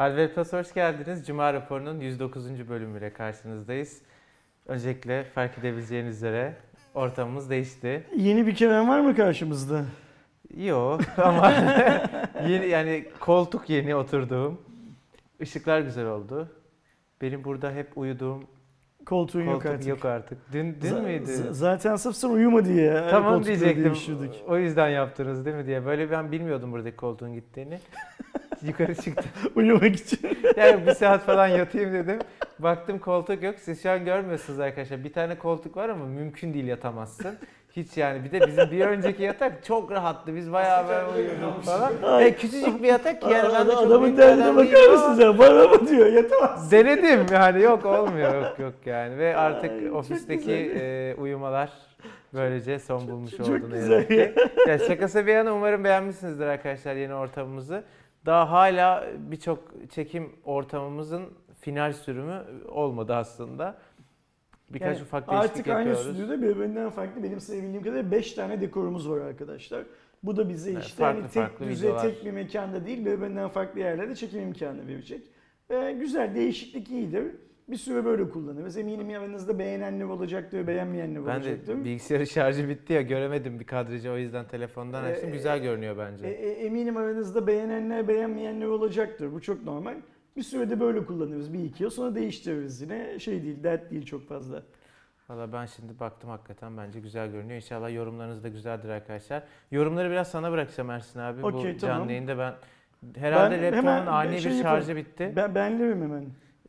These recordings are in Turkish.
Hardware Plus hoş geldiniz. Cuma raporunun 109. bölümüyle karşınızdayız. Öncelikle fark edebileceğiniz üzere ortamımız değişti. Yeni bir Kerem var mı karşımızda? Yok ama yeni yani koltuk yeni oturduğum. Işıklar güzel oldu. Benim burada hep uyuduğum Koltuğun yok koltuk artık. yok artık. Dün dün Z- müydü? z- zaten sırf sen uyuma diye. Tamam diyecektim. değiştirdik. O yüzden yaptınız değil mi diye. Böyle ben bilmiyordum buradaki koltuğun gittiğini. Yukarı çıktım. Uyumak için. Yani bir saat falan yatayım dedim. Baktım koltuk yok. Siz şu an görmüyorsunuz arkadaşlar. Bir tane koltuk var ama mümkün değil yatamazsın. Hiç yani. Bir de bizim bir önceki yatak çok rahattı. Biz bayağı böyle uyuyorduk falan. Ay. Küçücük bir yatak ki yani ben de çok Adamın derdine bakar değilim mısın ama sen? Bana mı diyor? Yatamaz. Denedim yani yok olmuyor yok yok yani. Ve artık Ay, çok ofisteki e, uyumalar böylece son bulmuş çok oldu ne güzel ki. Ya şakası bir yana umarım beğenmişsinizdir arkadaşlar yeni ortamımızı. Daha hala birçok çekim ortamımızın final sürümü olmadı aslında. Birkaç Yani ufak değişiklik Artık aynı yapıyoruz. stüdyoda birbirinden farklı benim sayabildiğim kadarıyla 5 tane dekorumuz var arkadaşlar. Bu da bize Evet, işte farklı hani tek farklı düze videolar. tek bir mekanda değil birbirinden farklı yerlerde çekim imkanı verecek. Ee, güzel değişiklik iyidir. Bir süre böyle kullanırız. Eminim yanınızda beğenenler olacaktır, beğenmeyenler Ben olacaktır. de bilgisayarın şarjı bitti ya göremedim bir kadrajı o yüzden telefondan açtım. Ee, Güzel görünüyor bence. E, e, eminim aranızda beğenenler, beğenmeyenler olacaktır. Bu çok normal. Bir sürede böyle kullanırız bir iki yıl sonra değiştiririz yine. Şey değil, dert değil çok fazla. Valla ben şimdi baktım hakikaten bence güzel görünüyor. İnşallah yorumlarınız da güzeldir arkadaşlar. Yorumları biraz sana bırakacağım Ersin abi. Okey, Bu tamam. canlı yayında ben herhalde Ben laptopumun hemen ani şey bir yaparım. şarjı bitti. Ben benlerim hemen.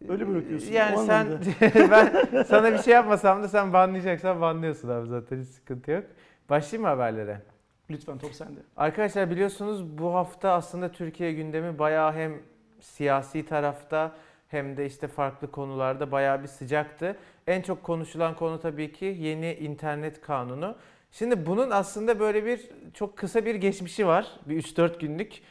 Öyle bırakıyorsun. Yani o sen ben sana bir şey yapmasam da sen banlayacaksan banlıyorsun abi zaten hiç sıkıntı yok. Başlayayım mı haberlere? Lütfen top sende. Arkadaşlar biliyorsunuz bu hafta aslında Türkiye gündemi bayağı hem siyasi tarafta hem de işte farklı konularda bayağı bir sıcaktı. En çok konuşulan konu tabii ki yeni internet kanunu. Şimdi bunun aslında böyle bir çok kısa bir geçmişi var. Bir 3-4 günlük.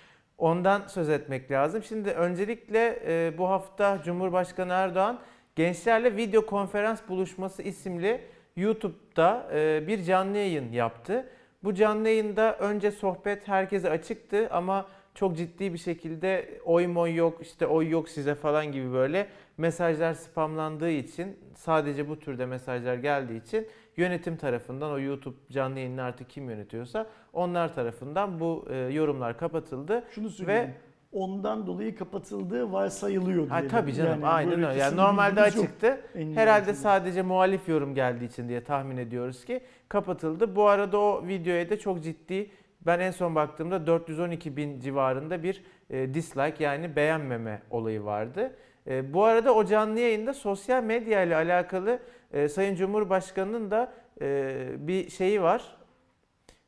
Ondan söz etmek lazım. Şimdi öncelikle e, bu hafta Cumhurbaşkanı Erdoğan gençlerle video konferans buluşması isimli YouTube'da e, bir canlı yayın yaptı. Bu canlı yayında önce sohbet herkese açıktı ama çok ciddi bir şekilde oy moy yok işte oy yok size falan gibi böyle mesajlar spamlandığı için sadece bu türde mesajlar geldiği için yönetim tarafından o YouTube canlı yayını artık kim yönetiyorsa onlar tarafından bu e, yorumlar kapatıldı. Şunu söyleyeyim. Ondan dolayı kapatıldığı varsayılıyor Ha, diyelim. tabii canım Yani aynen öyle. Yani normalde açıktı. Herhalde sadece muhalif yorum geldiği için diye tahmin ediyoruz ki kapatıldı. Bu arada o videoya da çok ciddi ben en son baktığımda 412 bin civarında bir e, dislike yani beğenmeme olayı vardı. E, bu arada o canlı yayında sosyal medya ile alakalı e, Sayın Cumhurbaşkanı'nın da e, bir şeyi var.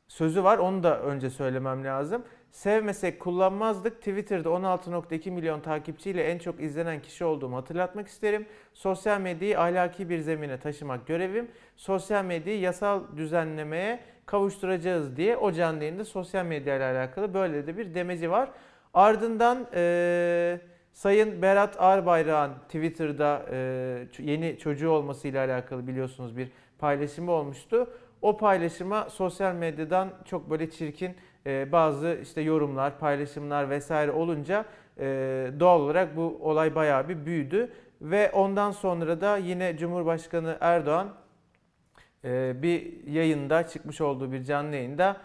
Sözü var onu da önce söylemem lazım. Sevmesek kullanmazdık. Twitter'da 16.2 milyon takipçiyle en çok izlenen kişi olduğumu hatırlatmak isterim. Sosyal medyayı ahlaki bir zemine taşımak görevim. Sosyal medyayı yasal düzenlemeye kavuşturacağız diye o canlı yayında sosyal medya ile alakalı böyle de bir demeci var. Ardından eee, Sayın Berat Arbayrak'ın Twitter'da eee, yeni çocuğu olmasıyla alakalı biliyorsunuz bir paylaşımı olmuştu. O paylaşıma sosyal medyadan çok böyle çirkin e, bazı işte yorumlar, paylaşımlar vesaire olunca e, doğal olarak bu olay bayağı bir büyüdü. Ve ondan sonra da yine Cumhurbaşkanı Erdoğan e, bir yayında çıkmış olduğu bir canlı yayında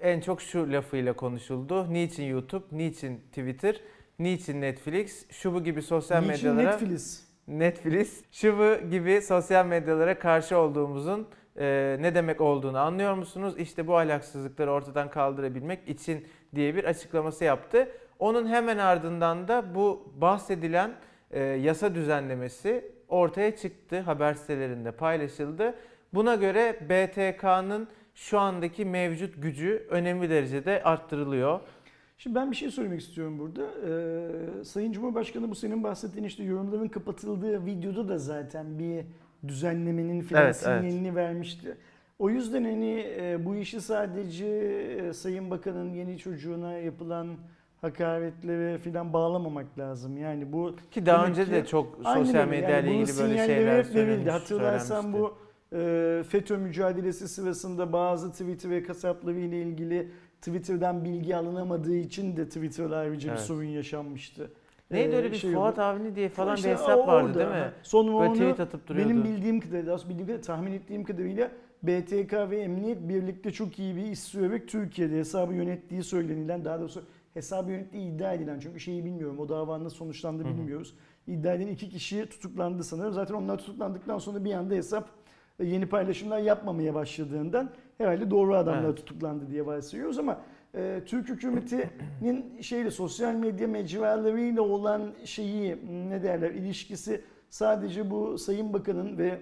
en çok şu lafıyla konuşuldu. Niçin YouTube, niçin Twitter, niçin Netflix, şu bu gibi sosyal Niçin medyalara... Netflix? Netflix, şu bu gibi sosyal medyalara karşı olduğumuzun e, ne demek olduğunu anlıyor musunuz? İşte bu ahlaksızlıkları ortadan kaldırabilmek için diye bir açıklaması yaptı. Onun hemen ardından da bu bahsedilen e, yasa düzenlemesi ortaya çıktı, haber sitelerinde paylaşıldı. Buna göre BTK'nın şu andaki mevcut gücü önemli derecede arttırılıyor. Şimdi ben bir şey söylemek istiyorum burada. Ee, Sayın Cumhurbaşkanı bu senin bahsettiğin işte yorumların kapatıldığı videoda da zaten bir düzenlemenin filan Evet, evet. sinyalini vermişti. O yüzden hani e, bu işi sadece e, Sayın Bakan'ın yeni çocuğuna yapılan hakaretlere filan bağlamamak lazım. Yani bu Ki daha önce de ki- çok Aynen sosyal öyle. medya Yani ilgili böyle şeyler hep verildi. Hatırlarsan bu e, FETÖ mücadelesi sırasında bazı Twitter ve kasapları ile ilgili Twitter'dan bilgi alınamadığı için de Twitter'da ayrıca bir Evet. sorun yaşanmıştı. Neydi öyle bir şey Fuat. Avni diye falan İşte bir hesap o vardı orada. değil mi? Sonra Böyle onu tweet atıp duruyordu. benim bildiğim kadarıyla, aslında bildiğim kadarıyla, tahmin ettiğim kadarıyla BTK ve Emniyet birlikte çok iyi bir iş sürerek Türkiye'de hesabı yönettiği söylenilen, daha doğrusu hesabı yönettiği iddia edilen, çünkü şeyi bilmiyorum, o davanın nasıl sonuçlandı bilmiyoruz. İddia edilen iki kişi tutuklandı sanırım. Zaten onlar tutuklandıktan sonra bir anda hesap e, yeni paylaşımlar yapmamaya başladığından herhalde doğru adamlar Evet. tutuklandı diye varsayıyoruz ama e, Türk hükümetinin şeyle sosyal medya mecralarıyla olan şeyi ne derler ilişkisi sadece bu Sayın Bakan'ın ve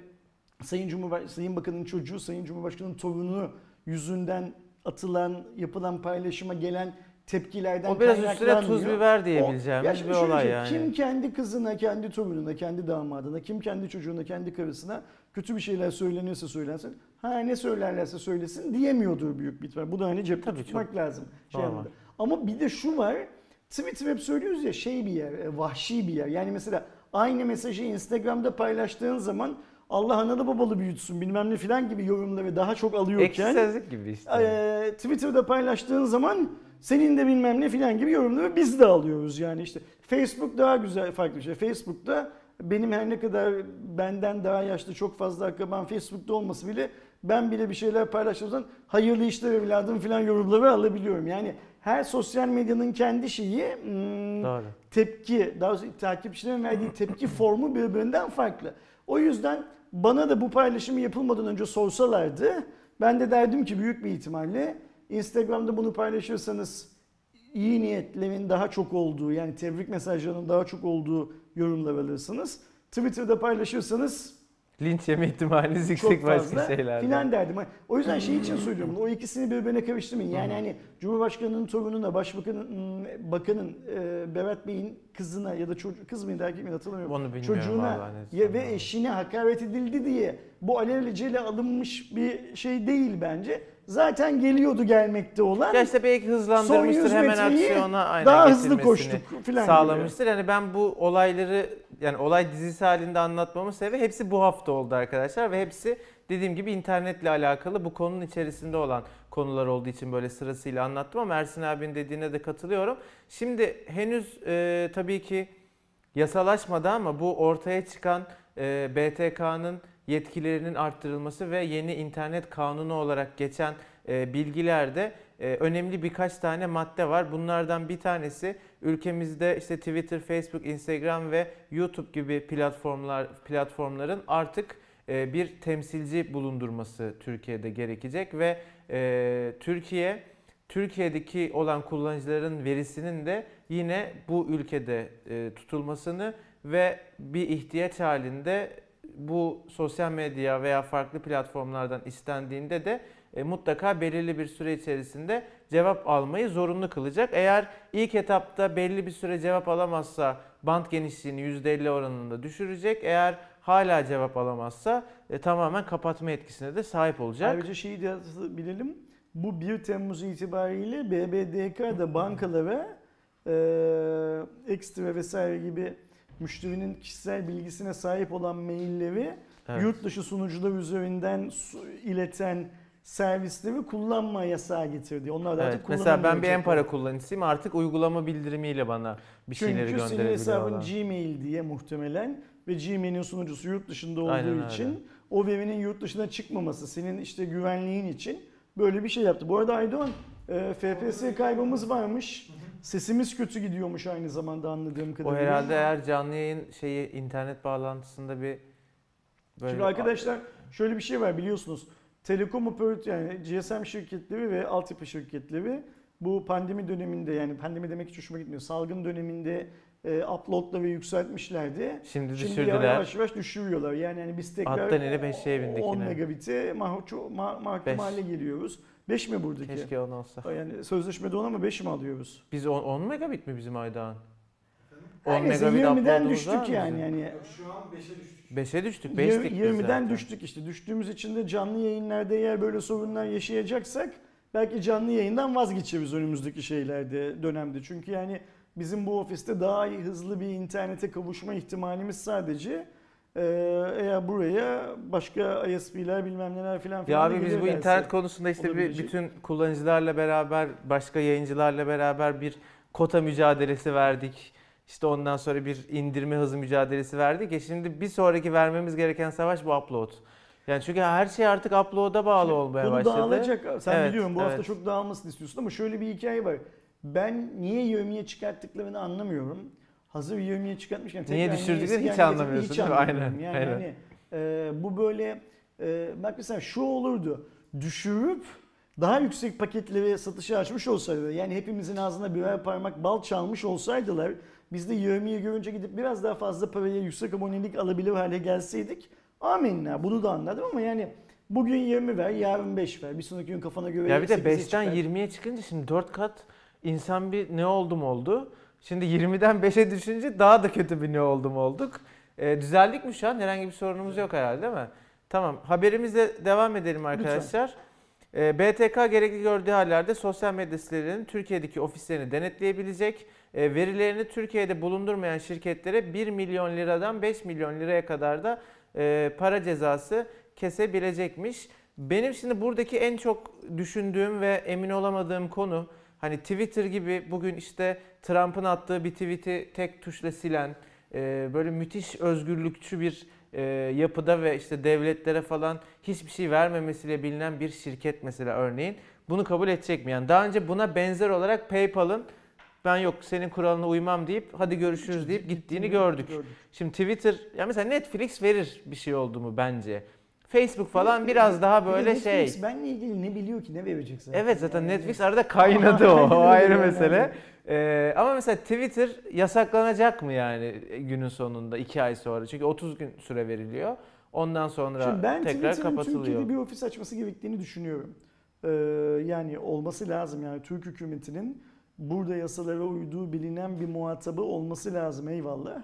Sayın Cumhurbaş Sayın Bakan'ın çocuğu Sayın Cumhurbaşkanı'nın torunu yüzünden atılan yapılan paylaşıma gelen tepkilerden O biraz üstüne tuz biber O- diyebileceğimiz Ya bir şimdi şöyle olay yani. Kim kendi kızına, kendi torununa, kendi damadına, kim kendi çocuğuna, kendi karısına kötü bir şeyler söyleniyorsa söylensin. Ha ne söylerlerse söylesin diyemiyordur büyük bir ihtimal. Bu da hani cepte Tabii, tutmak lazım. Şey anlamda. Ama bir de şu var. Twitter hep söylüyoruz ya şey bir yer, e, vahşi bir yer. Yani mesela aynı mesajı Instagram'da paylaştığın zaman Allah analı babalı büyütsün bilmem ne filan gibi yorumları daha çok alıyorken sözlük gibi işte. e, Twitter'da paylaştığın zaman senin de bilmem ne filan gibi yorumları biz de alıyoruz yani işte Facebook daha güzel farklı bir şey. Facebook'ta benim her ne kadar benden daha yaşlı çok fazla akrabam Facebook'ta olması bile ben bile bir şeyler paylaştığım zaman hayırlı işler evladım filan yorumları alabiliyorum. Yani her sosyal medyanın kendi şeyi hmm, Doğru. tepki, daha doğrusu takipçilerin verdiği tepki formu birbirinden farklı. O yüzden bana da bu paylaşımı yapılmadan önce sorsalardı ben de derdim ki büyük bir ihtimalle Instagram'da bunu paylaşırsanız iyi niyetlerin daha çok olduğu yani tebrik mesajlarının daha çok olduğu yorumlar alırsınız. Twitter'da paylaşırsanız Linç yeme ihtimaliniz yüksek başka şeylerden. filan derdim. O yüzden şey için söylüyorum. O ikisini birbirine karıştırmayın. Yani hani Cumhurbaşkanının torununa, Başbakanın, hmm, bakanın e, Berat Bey'in kızına ya da çocuk kız mıydı erkek miydi hatırlamıyorum. Onu bilmiyorum Çocuğuna ya ve eşine hakaret edildi diye bu alelacele alınmış bir şey değil bence. Zaten geliyordu gelmekte olan. Ya işte belki hızlandırmıştır 100 hemen aksiyona aynen daha hızlı koştuk filan sağlamıştır. Yani ben bu olayları yani olay dizisi halinde anlatmamın sebebi hepsi bu hafta oldu arkadaşlar ve hepsi dediğim gibi internetle alakalı bu konunun içerisinde olan konular olduğu için böyle sırasıyla anlattım ama Ersin abinin dediğine de katılıyorum. Şimdi henüz e, tabii ki yasalaşmadı ama bu ortaya çıkan e, BTK'nın yetkilerinin arttırılması ve yeni internet kanunu olarak geçen e, bilgilerde e, önemli birkaç tane madde var. Bunlardan bir tanesi ülkemizde işte Twitter, Facebook, Instagram ve YouTube gibi platformlar platformların artık e, bir temsilci bulundurması Türkiye'de gerekecek ve Türkiye Türkiye'deki olan kullanıcıların verisinin de yine bu ülkede tutulmasını ve bir ihtiyaç halinde bu sosyal medya veya farklı platformlardan istendiğinde de e, mutlaka belirli bir süre içerisinde cevap almayı zorunlu kılacak. Eğer ilk etapta belli bir süre cevap alamazsa band genişliğini %50 oranında düşürecek. Eğer hala cevap alamazsa e, tamamen kapatma etkisine de sahip olacak. Ayrıca şeyi de bilelim. Bu 1 Temmuz itibariyle BBDK'da bankalara e, ekstra vesaire gibi müşterinin kişisel bilgisine sahip olan mailleri Evet. yurt dışı sunucular üzerinden ileten servisleri kullanma yasağı getirdi. Onlar da Evet, artık mesela ben bir kullanamayacaklar. en para kullanıcısıyım artık uygulama bildirimiyle bana bir şeyleri Çünkü senin hesabın gönderebiliyorlar. Gmail diye muhtemelen ve Gmail'in sunucusu yurt dışında olduğu Aynen öyle. için o verinin yurt dışına çıkmaması senin işte güvenliğin için böyle bir şey yaptı. Bu arada Aydoğan e, FPS kaybımız varmış. Sesimiz kötü gidiyormuş aynı zamanda anladığım O kadarıyla. herhalde eğer canlı yayın şeyi internet bağlantısında bir böyle Şimdi arkadaşlar şöyle bir şey var biliyorsunuz. Telekom operatör yani GSM şirketleri ve altyapı şirketleri bu pandemi döneminde yani pandemi demek hiç hoşuma gitmiyor. Salgın döneminde e, uploadları yükseltmişlerdi. şimdi Şimdi düşürdüler. yavaş yavaş düşürüyorlar. Yani hani biz tekrar Attan inip eşeğe bindik 10 yine. megabit'e mahkum, ma- hale geliyoruz. 5 mi buradaki? Keşke 10 olsa. Yani sözleşmede 10 ama 5 mi alıyoruz? Biz 10, 10 megabit mi bizim Aydan? 10 Her neyse megabit 20'den upload'umuz var düştük yani. yani Şu an 5'e düştük. 5'e düştük. 5'lik biz 20'den zaten. düştük işte. Düştüğümüz için de canlı yayınlarda eğer böyle sorunlar yaşayacaksak belki canlı yayından vazgeçeriz önümüzdeki şeylerde, dönemde. Çünkü yani bizim bu ofiste daha iyi, hızlı bir internete kavuşma ihtimalimiz sadece eğer buraya başka ISP'ler bilmem neler filan Ya filan da abi biz bu internet konusunda işte bir, bütün kullanıcılarla beraber, başka yayıncılarla beraber bir kota mücadelesi verdik. İşte ondan sonra bir indirme hızı mücadelesi verdik ya şimdi bir sonraki vermemiz gereken savaş bu upload. Yani çünkü her şey artık upload'a bağlı olmaya Konu başladı. dağılacak. Sen Evet, biliyorum bu hafta evet. çok dağılmasını istiyorsun ama şöyle bir hikaye var. Ben niye yevmiye çıkarttıklarını anlamıyorum. Hazır yevmiye çıkartmışken Niye düşürdüklerini hiç anlamıyorsun hiç değil mi? Aynen, Yani aynen. hani e, bu böyle e, bak mesela şu olurdu. Düşürüp daha yüksek paketleri satışa açmış olsaydı yani hepimizin ağzına birer parmak bal çalmış olsaydılar biz de yevmiye görünce gidip biraz daha fazla paraya yüksek abonelik alabilir hale gelseydik amenna bunu da anladım ama yani bugün 20 ver yarın 5 ver bir sonraki gün kafana göre Ya bir de 8'e 5'ten çıkar. 20'ye çıkınca şimdi 4 kat insan bir ne oldum oldu. Şimdi 20'den 5'e düşünce daha da kötü bir ne oldum olduk. Ee, düzeldik mi şu an? Herhangi bir sorunumuz yok herhalde değil mi? Tamam haberimizle devam edelim arkadaşlar. Ee, BTK gerekli gördüğü hallerde sosyal medya sitelerinin Türkiye'deki ofislerini denetleyebilecek. Ee, verilerini Türkiye'de bulundurmayan şirketlere 1 milyon liradan 5 milyon liraya kadar da e, para cezası kesebilecekmiş. Benim şimdi buradaki en çok düşündüğüm ve emin olamadığım konu hani Twitter gibi bugün işte Trump'ın attığı bir tweet'i tek tuşla silen e, böyle müthiş özgürlükçü bir e, yapıda ve işte devletlere falan hiçbir şey vermemesiyle bilinen bir şirket mesela örneğin bunu kabul edecek mi? Yani daha önce buna benzer olarak PayPal'ın ben yok senin kuralına uymam deyip hadi görüşürüz deyip gittiğini gördük. Şimdi Twitter ya mesela Netflix verir bir şey oldu mu bence. Facebook falan biraz daha böyle Netflix şey. benle ilgili ne biliyor ki ne verecek zaten. Evet zaten Yani. Netflix arada kaynadı o, o ayrı mesele. Ee, ama mesela Twitter yasaklanacak mı yani günün sonunda 2 ay sonra? Çünkü 30 gün süre veriliyor. Ondan sonra Şimdi ben tekrar Twitter'ın kapatılıyor. Türkiye'de bir ofis açması gerektiğini düşünüyorum. Ee, yani olması lazım yani Türk hükümetinin burada yasalara uyduğu bilinen bir muhatabı olması lazım eyvallah.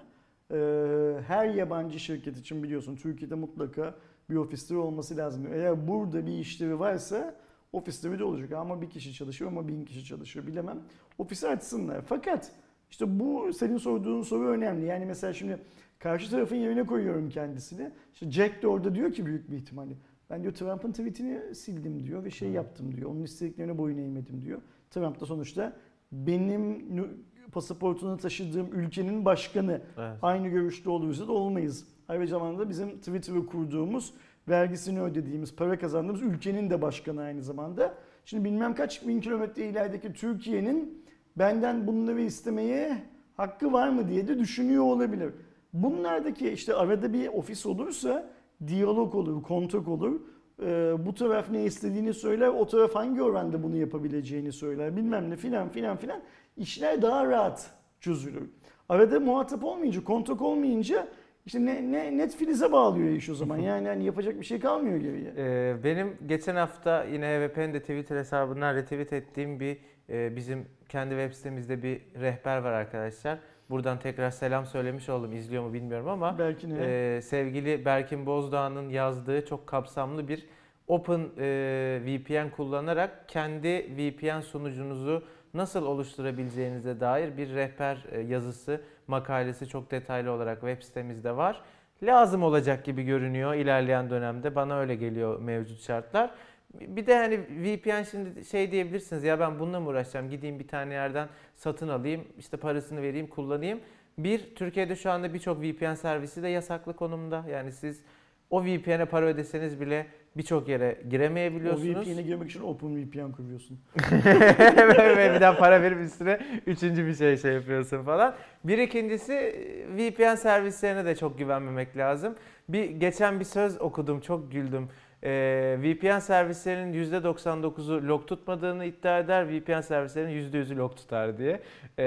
Ee, her yabancı şirket için biliyorsun Türkiye'de mutlaka bir ofisleri olması lazım. Eğer burada bir işlevi varsa ofisleri de olacak ama bir kişi çalışıyor ama bin kişi çalışıyor bilemem. Ofisi açsınlar. Fakat işte bu senin sorduğun soru önemli. Yani mesela şimdi karşı tarafın yerine koyuyorum kendisini. İşte Jack de orada diyor ki büyük bir ihtimalle. Ben diyor Trump'ın tweetini sildim diyor ve şey yaptım diyor. Onun istediklerine boyun eğmedim diyor. Trump da sonuçta benim pasaportunu taşıdığım ülkenin başkanı. Evet. Aynı görüşte olursa da olmayız. Aynı zamanda bizim Twitter'ı kurduğumuz, vergisini ödediğimiz, para kazandığımız ülkenin de başkanı aynı zamanda. Şimdi bilmem kaç bin kilometre ilerideki Türkiye'nin benden bunları istemeye hakkı var mı diye de düşünüyor olabilir. Bunlardaki işte arada bir ofis olursa diyalog olur, kontak olur. Ee, bu taraf ne istediğini söyler, o taraf hangi oranda bunu yapabileceğini söyler bilmem ne filan filan filan. İşler daha rahat çözülür. Arada muhatap olmayınca, kontak olmayınca işte ne, ne Netflix'e bağlıyor iş o zaman. Yani hani yapacak bir şey kalmıyor geriye. Ee, benim geçen hafta yine HVP'nin de Twitter hesabından retweet ettiğim bir e, bizim kendi web sitemizde bir rehber var arkadaşlar. Buradan tekrar selam söylemiş oldum. İzliyor mu bilmiyorum ama Belki ne? e, sevgili Berkin Bozdağ'ın yazdığı çok kapsamlı bir Open e, VPN kullanarak kendi VPN sunucunuzu nasıl oluşturabileceğinize dair bir rehber e, yazısı, makalesi çok detaylı olarak web sitemizde var. Lazım olacak gibi görünüyor ilerleyen dönemde. Bana öyle geliyor mevcut şartlar. Bir de hani VPN şimdi şey diyebilirsiniz ya ben bununla mı uğraşacağım? Gideyim bir tane yerden satın alayım, işte parasını vereyim, kullanayım. Bir, Türkiye'de şu anda birçok VPN servisi de yasaklı konumda. Yani siz o VPN'e para ödeseniz bile birçok yere O giremeyebiliyorsunuz. VPN'e girmek için OpenVPN kuruyorsun. Ve bir daha para verip üstüne üçüncü bir şey şey yapıyorsun falan. Bir ikincisi VPN servislerine de çok güvenmemek lazım. Bir geçen bir söz okudum çok güldüm. Ee, VPN servislerinin %99'u log tutmadığını iddia eder. VPN servislerinin %100'ü log tutar diye. Ee,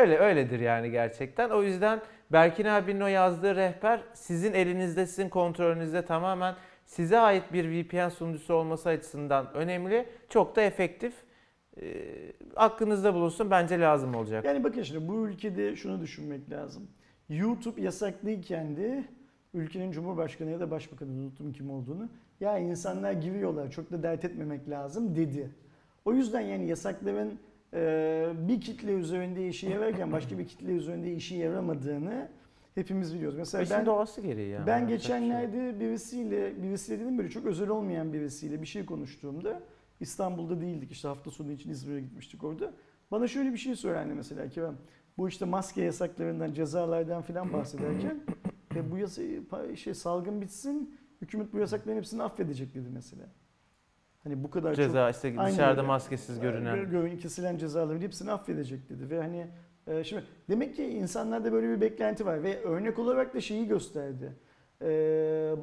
öyle öyledir yani gerçekten. O yüzden Berkin abinin o yazdığı rehber sizin elinizde, sizin kontrolünüzde tamamen size ait bir VPN sunucusu olması açısından önemli. Çok da efektif. Ee, aklınızda bulunsun bence lazım olacak. Yani bakın şimdi bu ülkede şunu düşünmek lazım. YouTube yasaklıyken de ülkenin cumhurbaşkanı ya da başbakanı unuttum kim olduğunu. Ya insanlar giriyorlar çok da dert etmemek lazım dedi. O yüzden yani yasakların e, bir kitle üzerinde işe yararken başka bir kitle üzerinde işe yaramadığını hepimiz biliyoruz. Mesela İşin ben doğası gereği yani. ben şey geçenlerde birisiyle, birisiyle dedim böyle çok özel olmayan birisiyle bir şey konuştuğumda İstanbul'da değildik işte hafta sonu için İzmir'e gitmiştik orada. Bana şöyle bir şey söylendi mesela Kerem. bu işte maske yasaklarından, cezalardan filan bahsederken e, bu yasa, şey salgın bitsin, hükümet bu yasakların hepsini affedecek dedi mesela. Hani bu kadar çok Ceza işte Aynen dışarıda öyle. maskesiz görünen. Gö- Görün kesilen cezaların hepsini affedecek dedi ve hani e, şimdi demek ki insanlarda böyle bir beklenti var ve örnek olarak da şeyi gösterdi. E,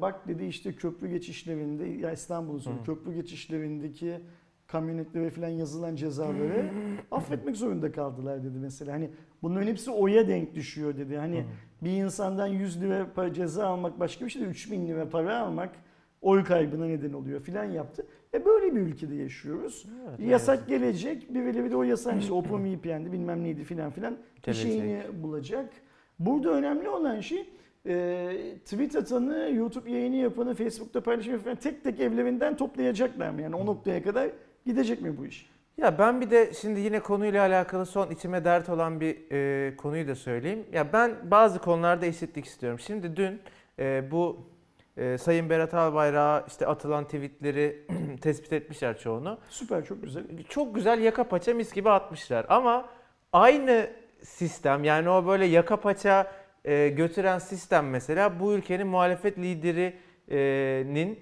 bak dedi işte köprü geçişlerinde ya İstanbul'un sonu köprü geçişlerindeki kamyonetlere falan yazılan cezaları affetmek zorunda kaldılar dedi mesela. Hani bunların hepsi oya denk düşüyor dedi. Hani Hı. bir insandan 100 lira para ceza almak başka bir şey de 3000 lira para almak oy kaybına neden oluyor filan yaptı. E böyle bir ülkede yaşıyoruz. Evet, Yasak gelecek. Birileri de o yasak işte Open VPN'di bilmem neydi filan filan bir şeyini bulacak. Burada önemli olan şey e, tweet atanı, YouTube yayını yapanı, Facebook'ta paylaşımı falan tek tek evlerinden toplayacaklar mı? Yani o noktaya kadar gidecek mi bu iş? Ya ben bir de şimdi yine konuyla alakalı son içime dert olan bir e, konuyu da söyleyeyim. Ya ben bazı konularda eşitlik istiyorum. Şimdi dün e, bu e, Sayın Berat Albayrak'a işte atılan tweetleri tespit etmişler çoğunu. Süper çok güzel. Çok güzel yaka paça mis gibi atmışlar. Ama aynı sistem yani o böyle yaka paça e, götüren sistem mesela bu ülkenin muhalefet liderinin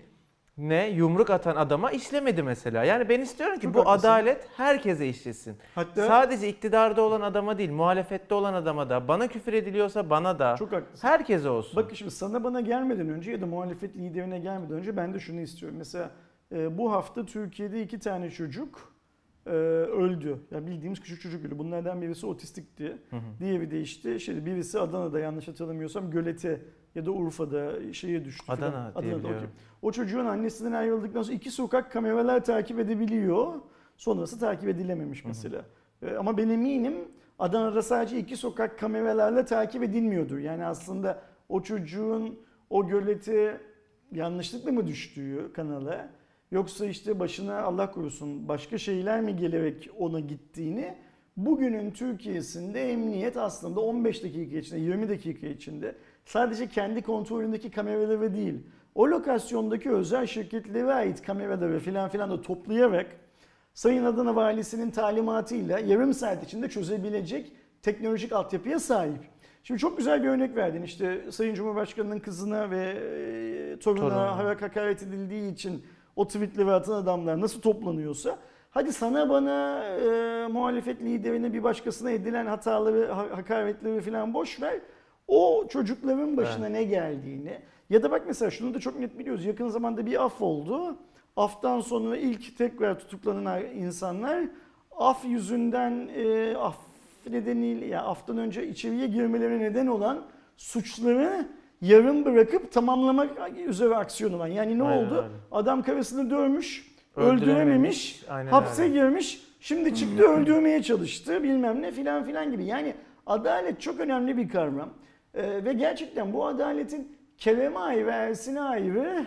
ne yumruk atan adama işlemedi mesela. Yani ben istiyorum ki Çok bu haklısın. adalet herkese işlesin. Hatta Sadece iktidarda olan adama değil, muhalefette olan adama da, bana küfür ediliyorsa bana da, çok haklısın. herkese olsun. Bakın şimdi sana bana gelmeden önce ya da muhalefet liderine gelmeden önce ben de şunu istiyorum. Mesela e, bu hafta Türkiye'de iki tane çocuk e, öldü. Ya bildiğimiz küçük çocuk öldü. Bunlardan birisi otistikti. Hı hı. Diğeri de işte şey, birisi Adana'da yanlış hatırlamıyorsam Gölete ya da Urfa'da şeye düştü. falan. Adana okey. biliyorum. O çocuğun annesinden ayrıldıktan sonra iki sokak kameralar takip edebiliyor. Sonrası takip edilememiş Hı hı. mesela. E, ama ben eminim Adana'da sadece iki sokak kameralarla takip edilmiyordur. Yani aslında o çocuğun o gölete yanlışlıkla mı düştüğü kanala yoksa işte başına Allah korusun başka şeyler mi gelerek ona gittiğini bugünün Türkiye'sinde emniyet aslında 15 dakika içinde 20 dakika içinde sadece kendi kontrolündeki kameraları değil o lokasyondaki özel şirketlere ait kameraları filan filan da toplayarak Sayın Adana Valisi'nin talimatıyla yarım saat içinde çözebilecek teknolojik altyapıya sahip. Şimdi çok güzel bir örnek verdin. İşte Sayın Cumhurbaşkanı'nın kızına ve e, torununa hak- hakaret edildiği için o tweetleri atan adamlar nasıl toplanıyorsa hadi sana bana e, muhalefet liderine bir başkasına edilen hataları, ha- hakaretleri falan boş ver. O çocukların başına ne geldiğini ya da bak mesela şunu da çok net biliyoruz. Yakın zamanda bir af oldu. Aftan sonra ilk tekrar tutuklanan insanlar af yüzünden e, af nedeniyle ya aftan önce içeriye girmelerine neden olan suçları yarım bırakıp tamamlamak üzere aksiyonu var. Yani ne Aynen oldu? öyle. Adam karısını dövmüş, Öldürememiş. hapse öyle. girmiş, şimdi çıktı öldürmeye çalıştı bilmem ne filan filan gibi. Yani adalet çok önemli bir kavram. Ee, ve gerçekten bu adaletin Kerem'e ayrı, Ersin'e ayrı,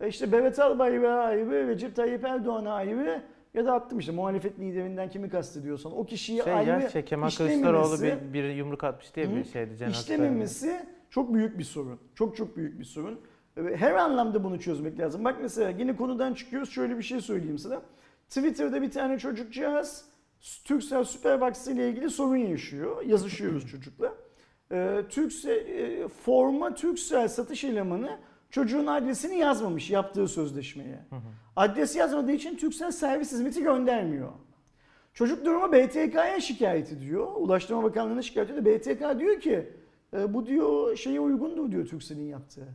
e işte Berat Albayrak'a ayrı, Recep Tayyip Erdoğan'a ayrı ya da attım işte muhalefet liderinden kimi kastediyorsan o kişiyi Şey ayrı ya şey, Kemal Kılıçdaroğlu işlememesi- bir, bir yumruk atmış diye bir şeydi Cenab-ı İşlememesi çok büyük bir sorun. Çok çok büyük bir sorun. Her anlamda bunu çözmek lazım. Bak mesela yine konudan çıkıyoruz. Şöyle bir şey söyleyeyim sana. Twitter'da bir tane çocukcağız Turkcell Superbox ile ilgili sorun yaşıyor. Yazışıyoruz çocukla. Ee, e, forma Turkcell satış elemanı çocuğun adresini yazmamış yaptığı sözleşmeye. Adres yazmadığı için Turkcell servis hizmeti göndermiyor. Çocuk durumu BTK'ya şikayet ediyor. Ulaştırma Bakanlığı'na şikayet ediyor. BTK diyor ki e, bu diyor şeye uygundur diyor Turkcell'in yaptığı.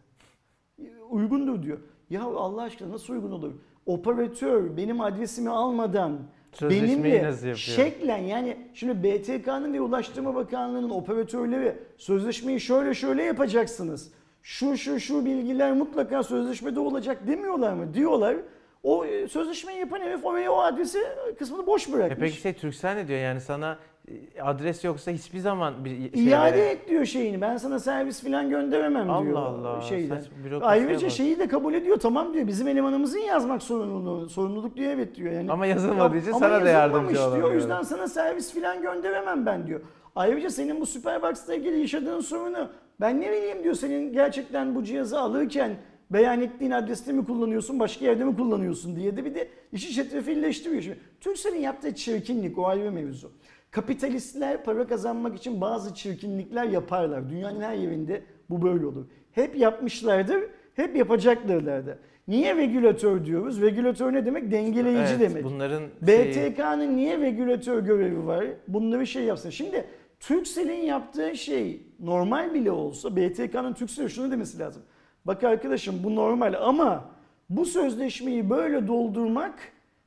E, Uygundur diyor. Ya Allah aşkına nasıl uygun olur? Operatör benim adresimi almadan Sözleşmeyi benimle şeklen yani şimdi BTK'nın ve Ulaştırma Bakanlığı'nın operatörleri sözleşmeyi şöyle şöyle yapacaksınız. Şu şu şu bilgiler mutlaka sözleşmede olacak demiyorlar mı? Diyorlar. O e, sözleşmeyi yapan herif oraya o adresi kısmını boş E bırakmış. peki şey Türksel ne diyor yani sana e, adres yoksa hiçbir zaman bir şey İade et diyor şeyini. Ben sana servis falan gönderemem Allah diyor. Allah, saçma bürokrasiye Ayrıca bak. şeyi de kabul ediyor. Tamam diyor. Bizim elemanımızın yazmak sorumluluğu, sorumluluk diyor. Evet diyor. Yani Ama yazılmadığı için sana da yardımcı yazılmamış diyor. O yüzden sana servis falan gönderemem ben diyor. Ayrıca senin bu Superbox'la ilgili yaşadığın sorunu ben ne bileyim diyor senin gerçekten bu cihazı alırken beyan ettiğin adreste mi kullanıyorsun, başka yerde mi kullanıyorsun diye de bir de işi çetrefilleştiriyor. Şimdi Turkcell'in yaptığı çirkinlik o ayrı mevzu. Kapitalistler para kazanmak için bazı çirkinlikler yaparlar. Dünyanın her yerinde bu böyle olur. Hep yapmışlardır, hep yapacaklardır da. Niye regülatör diyoruz? Regülatör ne demek? Dengeleyici Evet, demek. Bunların şeyi- BTK'nın niye regülatör görevi var? Bunları şey yapsın. Şimdi Turkcell'in yaptığı şey normal bile olsa BTK'nın Turkcell'e şunu demesi lazım. Bak arkadaşım bu normal ama bu sözleşmeyi böyle doldurmak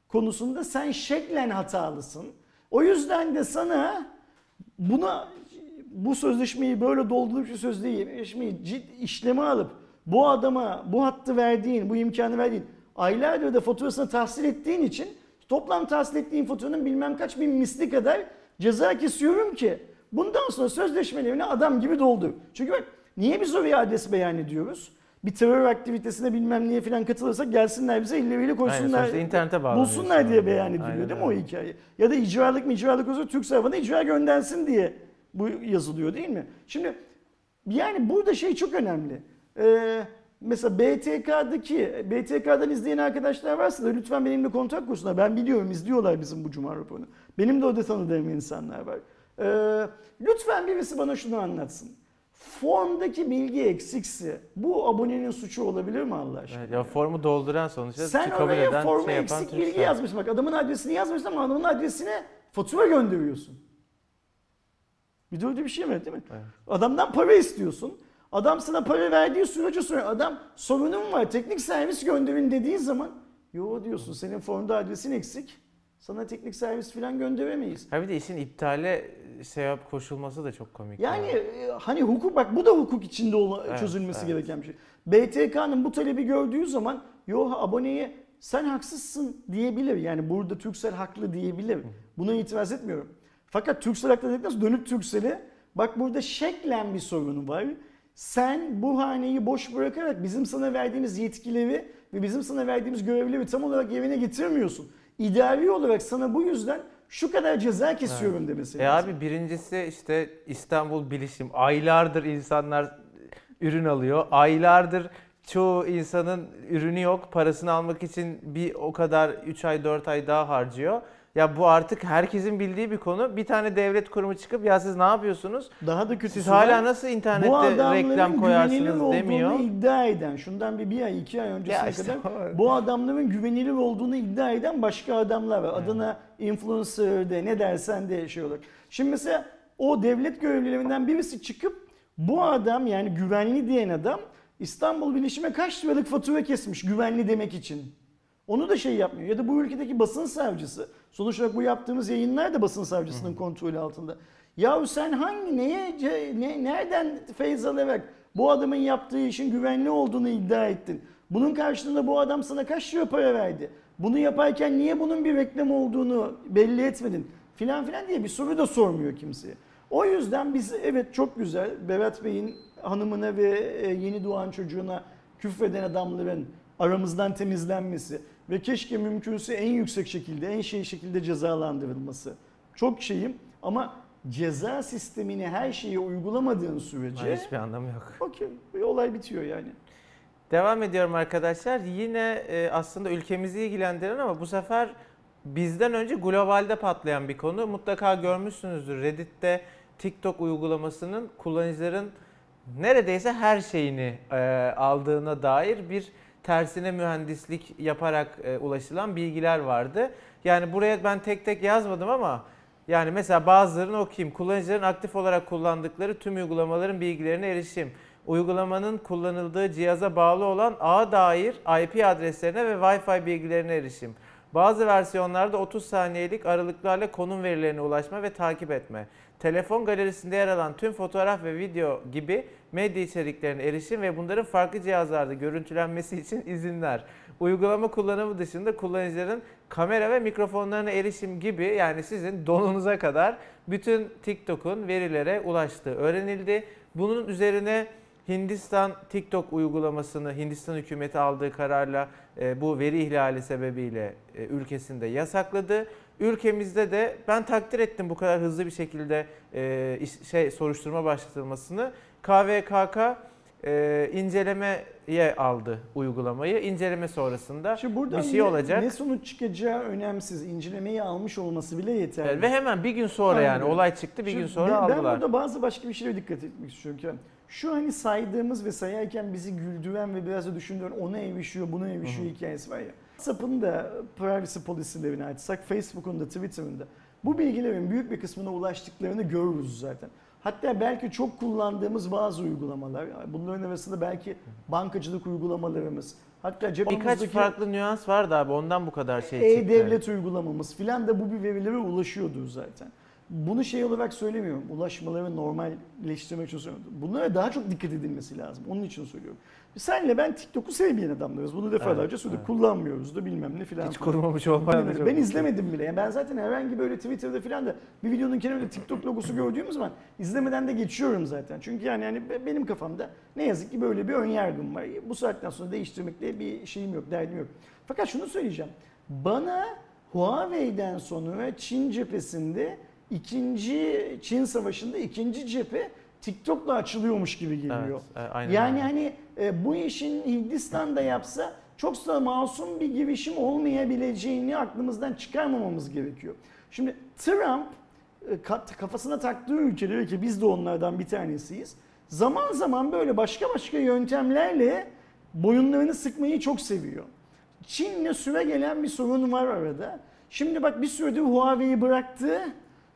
konusunda sen şeklen hatalısın. O yüzden de sana buna bu sözleşmeyi böyle doldurup şu sözleşmeyi cid, işleme alıp bu adama bu hattı verdiğin, bu imkanı verdiğin aylardır da faturasını tahsil ettiğin için toplam tahsil ettiğin faturanın bilmem kaç bin misli kadar ceza kesiyorum ki bundan sonra sözleşmelerini adam gibi doldur. Çünkü bak niye biz oraya adres beyan ediyoruz? Bir terör aktivitesine bilmem niye falan katılırsak gelsinler bize illeriyle koysunlar. sonuçta internete Bulsunlar diye beyan ediliyor Aynen değil mi o hikaye? Ya da icralık mı icralık olsa Türk bana icra göndersin diye bu yazılıyor değil mi? Şimdi yani burada şey çok önemli. Ee, mesela BTK'daki, BTK'dan izleyen arkadaşlar varsa da lütfen benimle kontak kursunlar. Ben biliyorum izliyorlar bizim bu Cuma raporunu. Benim de orada tanıdığım insanlar var. Ee, lütfen birisi bana şunu anlatsın. Formdaki bilgi eksikse bu abonenin suçu olabilir mi Allah aşkına? Evet, ya formu dolduran sonuçta Sen kabul oraya eden forma şey yapan eksik Türksel. bilgi yazmışsın. Bak adamın adresini yazmışsın ama adamın adresine fatura gönderiyorsun. Bir de öyle bir şey mi değil mi? Evet. Adamdan para istiyorsun. Adam sana para verdiği sürece sonra adam sorunum var teknik servis gönderin dediği zaman yo diyorsun senin formda adresin eksik. Sana teknik servis falan gönderemeyiz. Ha bir de işin iptale yap koşulması da çok komik. Yani e, hani hukuk bak bu da hukuk içinde olan, Evet, çözülmesi evet. gereken bir şey. BTK'nın bu talebi gördüğü zaman yo aboneye sen haksızsın diyebilir. Yani burada Turkcell haklı diyebilir. Buna itiraz etmiyorum. Fakat Turkcell haklı dedikten sonra dönüp Turkcell'e bak burada şeklen bir sorunu var. Sen bu haneyi boş bırakarak bizim sana verdiğimiz yetkileri ve bizim sana verdiğimiz görevleri tam olarak yerine getirmiyorsun. İdari olarak sana bu yüzden şu kadar ceza kesiyorum demesi E lazım. abi birincisi işte İstanbul Bilişim. Aylardır insanlar ürün alıyor. Aylardır çoğu insanın ürünü yok. Parasını almak için bir o kadar 3 ay 4 ay daha harcıyor. Ya bu artık herkesin bildiği bir konu. Bir tane devlet kurumu çıkıp ya siz ne yapıyorsunuz? Daha da kötüsü Siz hala nasıl bu internette reklam koyarsınız demiyor. iddia eden, şundan bir, bir ay iki ay öncesine Ya işte kadar o- bu adamların güvenilir olduğunu iddia eden başka adamlar var. Adına influencer de ne dersen de şey olur. Şimdi mesela o devlet görevlilerinden birisi çıkıp bu adam yani güvenli diyen adam İstanbul Bilişim'e kaç liralık fatura kesmiş güvenli demek için. Onu da şey yapmıyor. Ya da bu ülkedeki basın savcısı. Sonuç olarak bu yaptığımız yayınlar da basın savcısının kontrolü altında. Yahu sen hangi neye ne, nereden feyz alarak bu adamın yaptığı işin güvenli olduğunu iddia ettin? Bunun karşılığında bu adam sana kaç lira para verdi? Bunu yaparken niye bunun bir reklam olduğunu belli etmedin? Filan filan diye bir soru da sormuyor kimseye. O yüzden biz evet çok güzel Berat Bey'in hanımına ve e, yeni doğan çocuğuna küfreden adamların aramızdan temizlenmesi ve keşke mümkünse en yüksek şekilde, en şey şekilde cezalandırılması. Çok şeyim ama ceza sistemini her şeye uygulamadığın sürece Hiçbir anlamı yok. okey olay bitiyor yani. Devam ediyorum arkadaşlar. Yine e, aslında ülkemizi ilgilendiren ama bu sefer bizden önce globalde patlayan bir konu. Mutlaka görmüşsünüzdür. Reddit'te TikTok uygulamasının kullanıcıların neredeyse her şeyini e, aldığına dair bir tersine mühendislik yaparak e, ulaşılan bilgiler vardı. Yani buraya ben tek tek yazmadım ama yani mesela bazılarını okuyayım. Kullanıcıların aktif olarak kullandıkları tüm uygulamaların bilgilerine erişim. Uygulamanın kullanıldığı cihaza bağlı olan ağa dair IP adreslerine ve Wi-Fi bilgilerine erişim. Bazı versiyonlarda 30 saniyelik aralıklarla konum verilerine ulaşma ve takip etme. Telefon galerisinde yer alan tüm fotoğraf ve video gibi medya içeriklerine erişim ve bunların farklı cihazlarda görüntülenmesi için izinler. Uygulama kullanımı dışında kullanıcıların kamera ve mikrofonlarına erişim gibi yani sizin donunuza kadar bütün TikTok'un verilere ulaştığı öğrenildi. Bunun üzerine Hindistan TikTok uygulamasını Hindistan hükümeti aldığı kararla e, bu veri ihlali sebebiyle e, ülkesinde yasakladı. Ülkemizde de ben takdir ettim bu kadar hızlı bir şekilde e, iş- şey soruşturma başlatılmasını. KVKK e, incelemeye aldı uygulamayı. İnceleme sonrasında Şimdi buradan bir şey ne, olacak. ne sonuç çıkacağı önemsiz. İncelemeyi almış olması bile yeterli. Evet, ve hemen bir gün sonra Aynen yani olay çıktı bir Şimdi gün sonra ben, Ben aldılar. burada bazı başka bir şeylere dikkat etmek istiyorum. Şu hani saydığımız ve sayarken bizi güldüren ve biraz da düşündüren ona evişiyor, buna evişiyor hikayesi var ya. WhatsApp'ın da privacy policy'lerini açsak, Facebook'un da Twitter'ın da bu bilgilerin büyük bir kısmına ulaştıklarını görürüz zaten. Hatta belki çok kullandığımız bazı uygulamalar, bunların arasında belki bankacılık uygulamalarımız, hatta cep Birkaç farklı nüans vardı abi ondan bu kadar şey çıktı. e-devlet uygulamamız filan da bu bir verilere ulaşıyordu zaten. Bunu şey olarak söylemiyorum. Ulaşmaları normalleştirmek için söylüyorum. Bunlara daha çok dikkat edilmesi lazım. Onun için söylüyorum. Senle ben TikTok'u sevmeyen adamlarız. Bunu defalarca Evet, söyledik. evet. Kullanmıyoruz da bilmem ne filan. Hiç kurmamış olmayan çok Ben izlemedim bile. Yani ben zaten herhangi böyle Twitter'da filan da bir videonun kenarında TikTok logosu gördüğüm zaman izlemeden de geçiyorum zaten. Çünkü yani yani benim kafamda ne yazık ki böyle bir ön yargım var. Bu saatten sonra değiştirmekle bir şeyim yok, derdim yok. Fakat şunu söyleyeceğim. Bana Huawei'den sonra Çin cephesinde ikinci Çin savaşında ikinci cephe TikTok'la açılıyormuş gibi geliyor. Evet, e, aynen Yani öyle. hani e, bu işin Hindistan'da yapsa çok da masum bir girişim olmayabileceğini aklımızdan çıkarmamamız gerekiyor. Şimdi Trump e, ka- kafasına taktığı ülkeleri ki biz de onlardan bir tanesiyiz. Zaman zaman böyle başka başka yöntemlerle boyunlarını sıkmayı çok seviyor. Çin'le süre gelen bir sorun var arada. Şimdi bak bir süredir Huawei'yi bıraktı.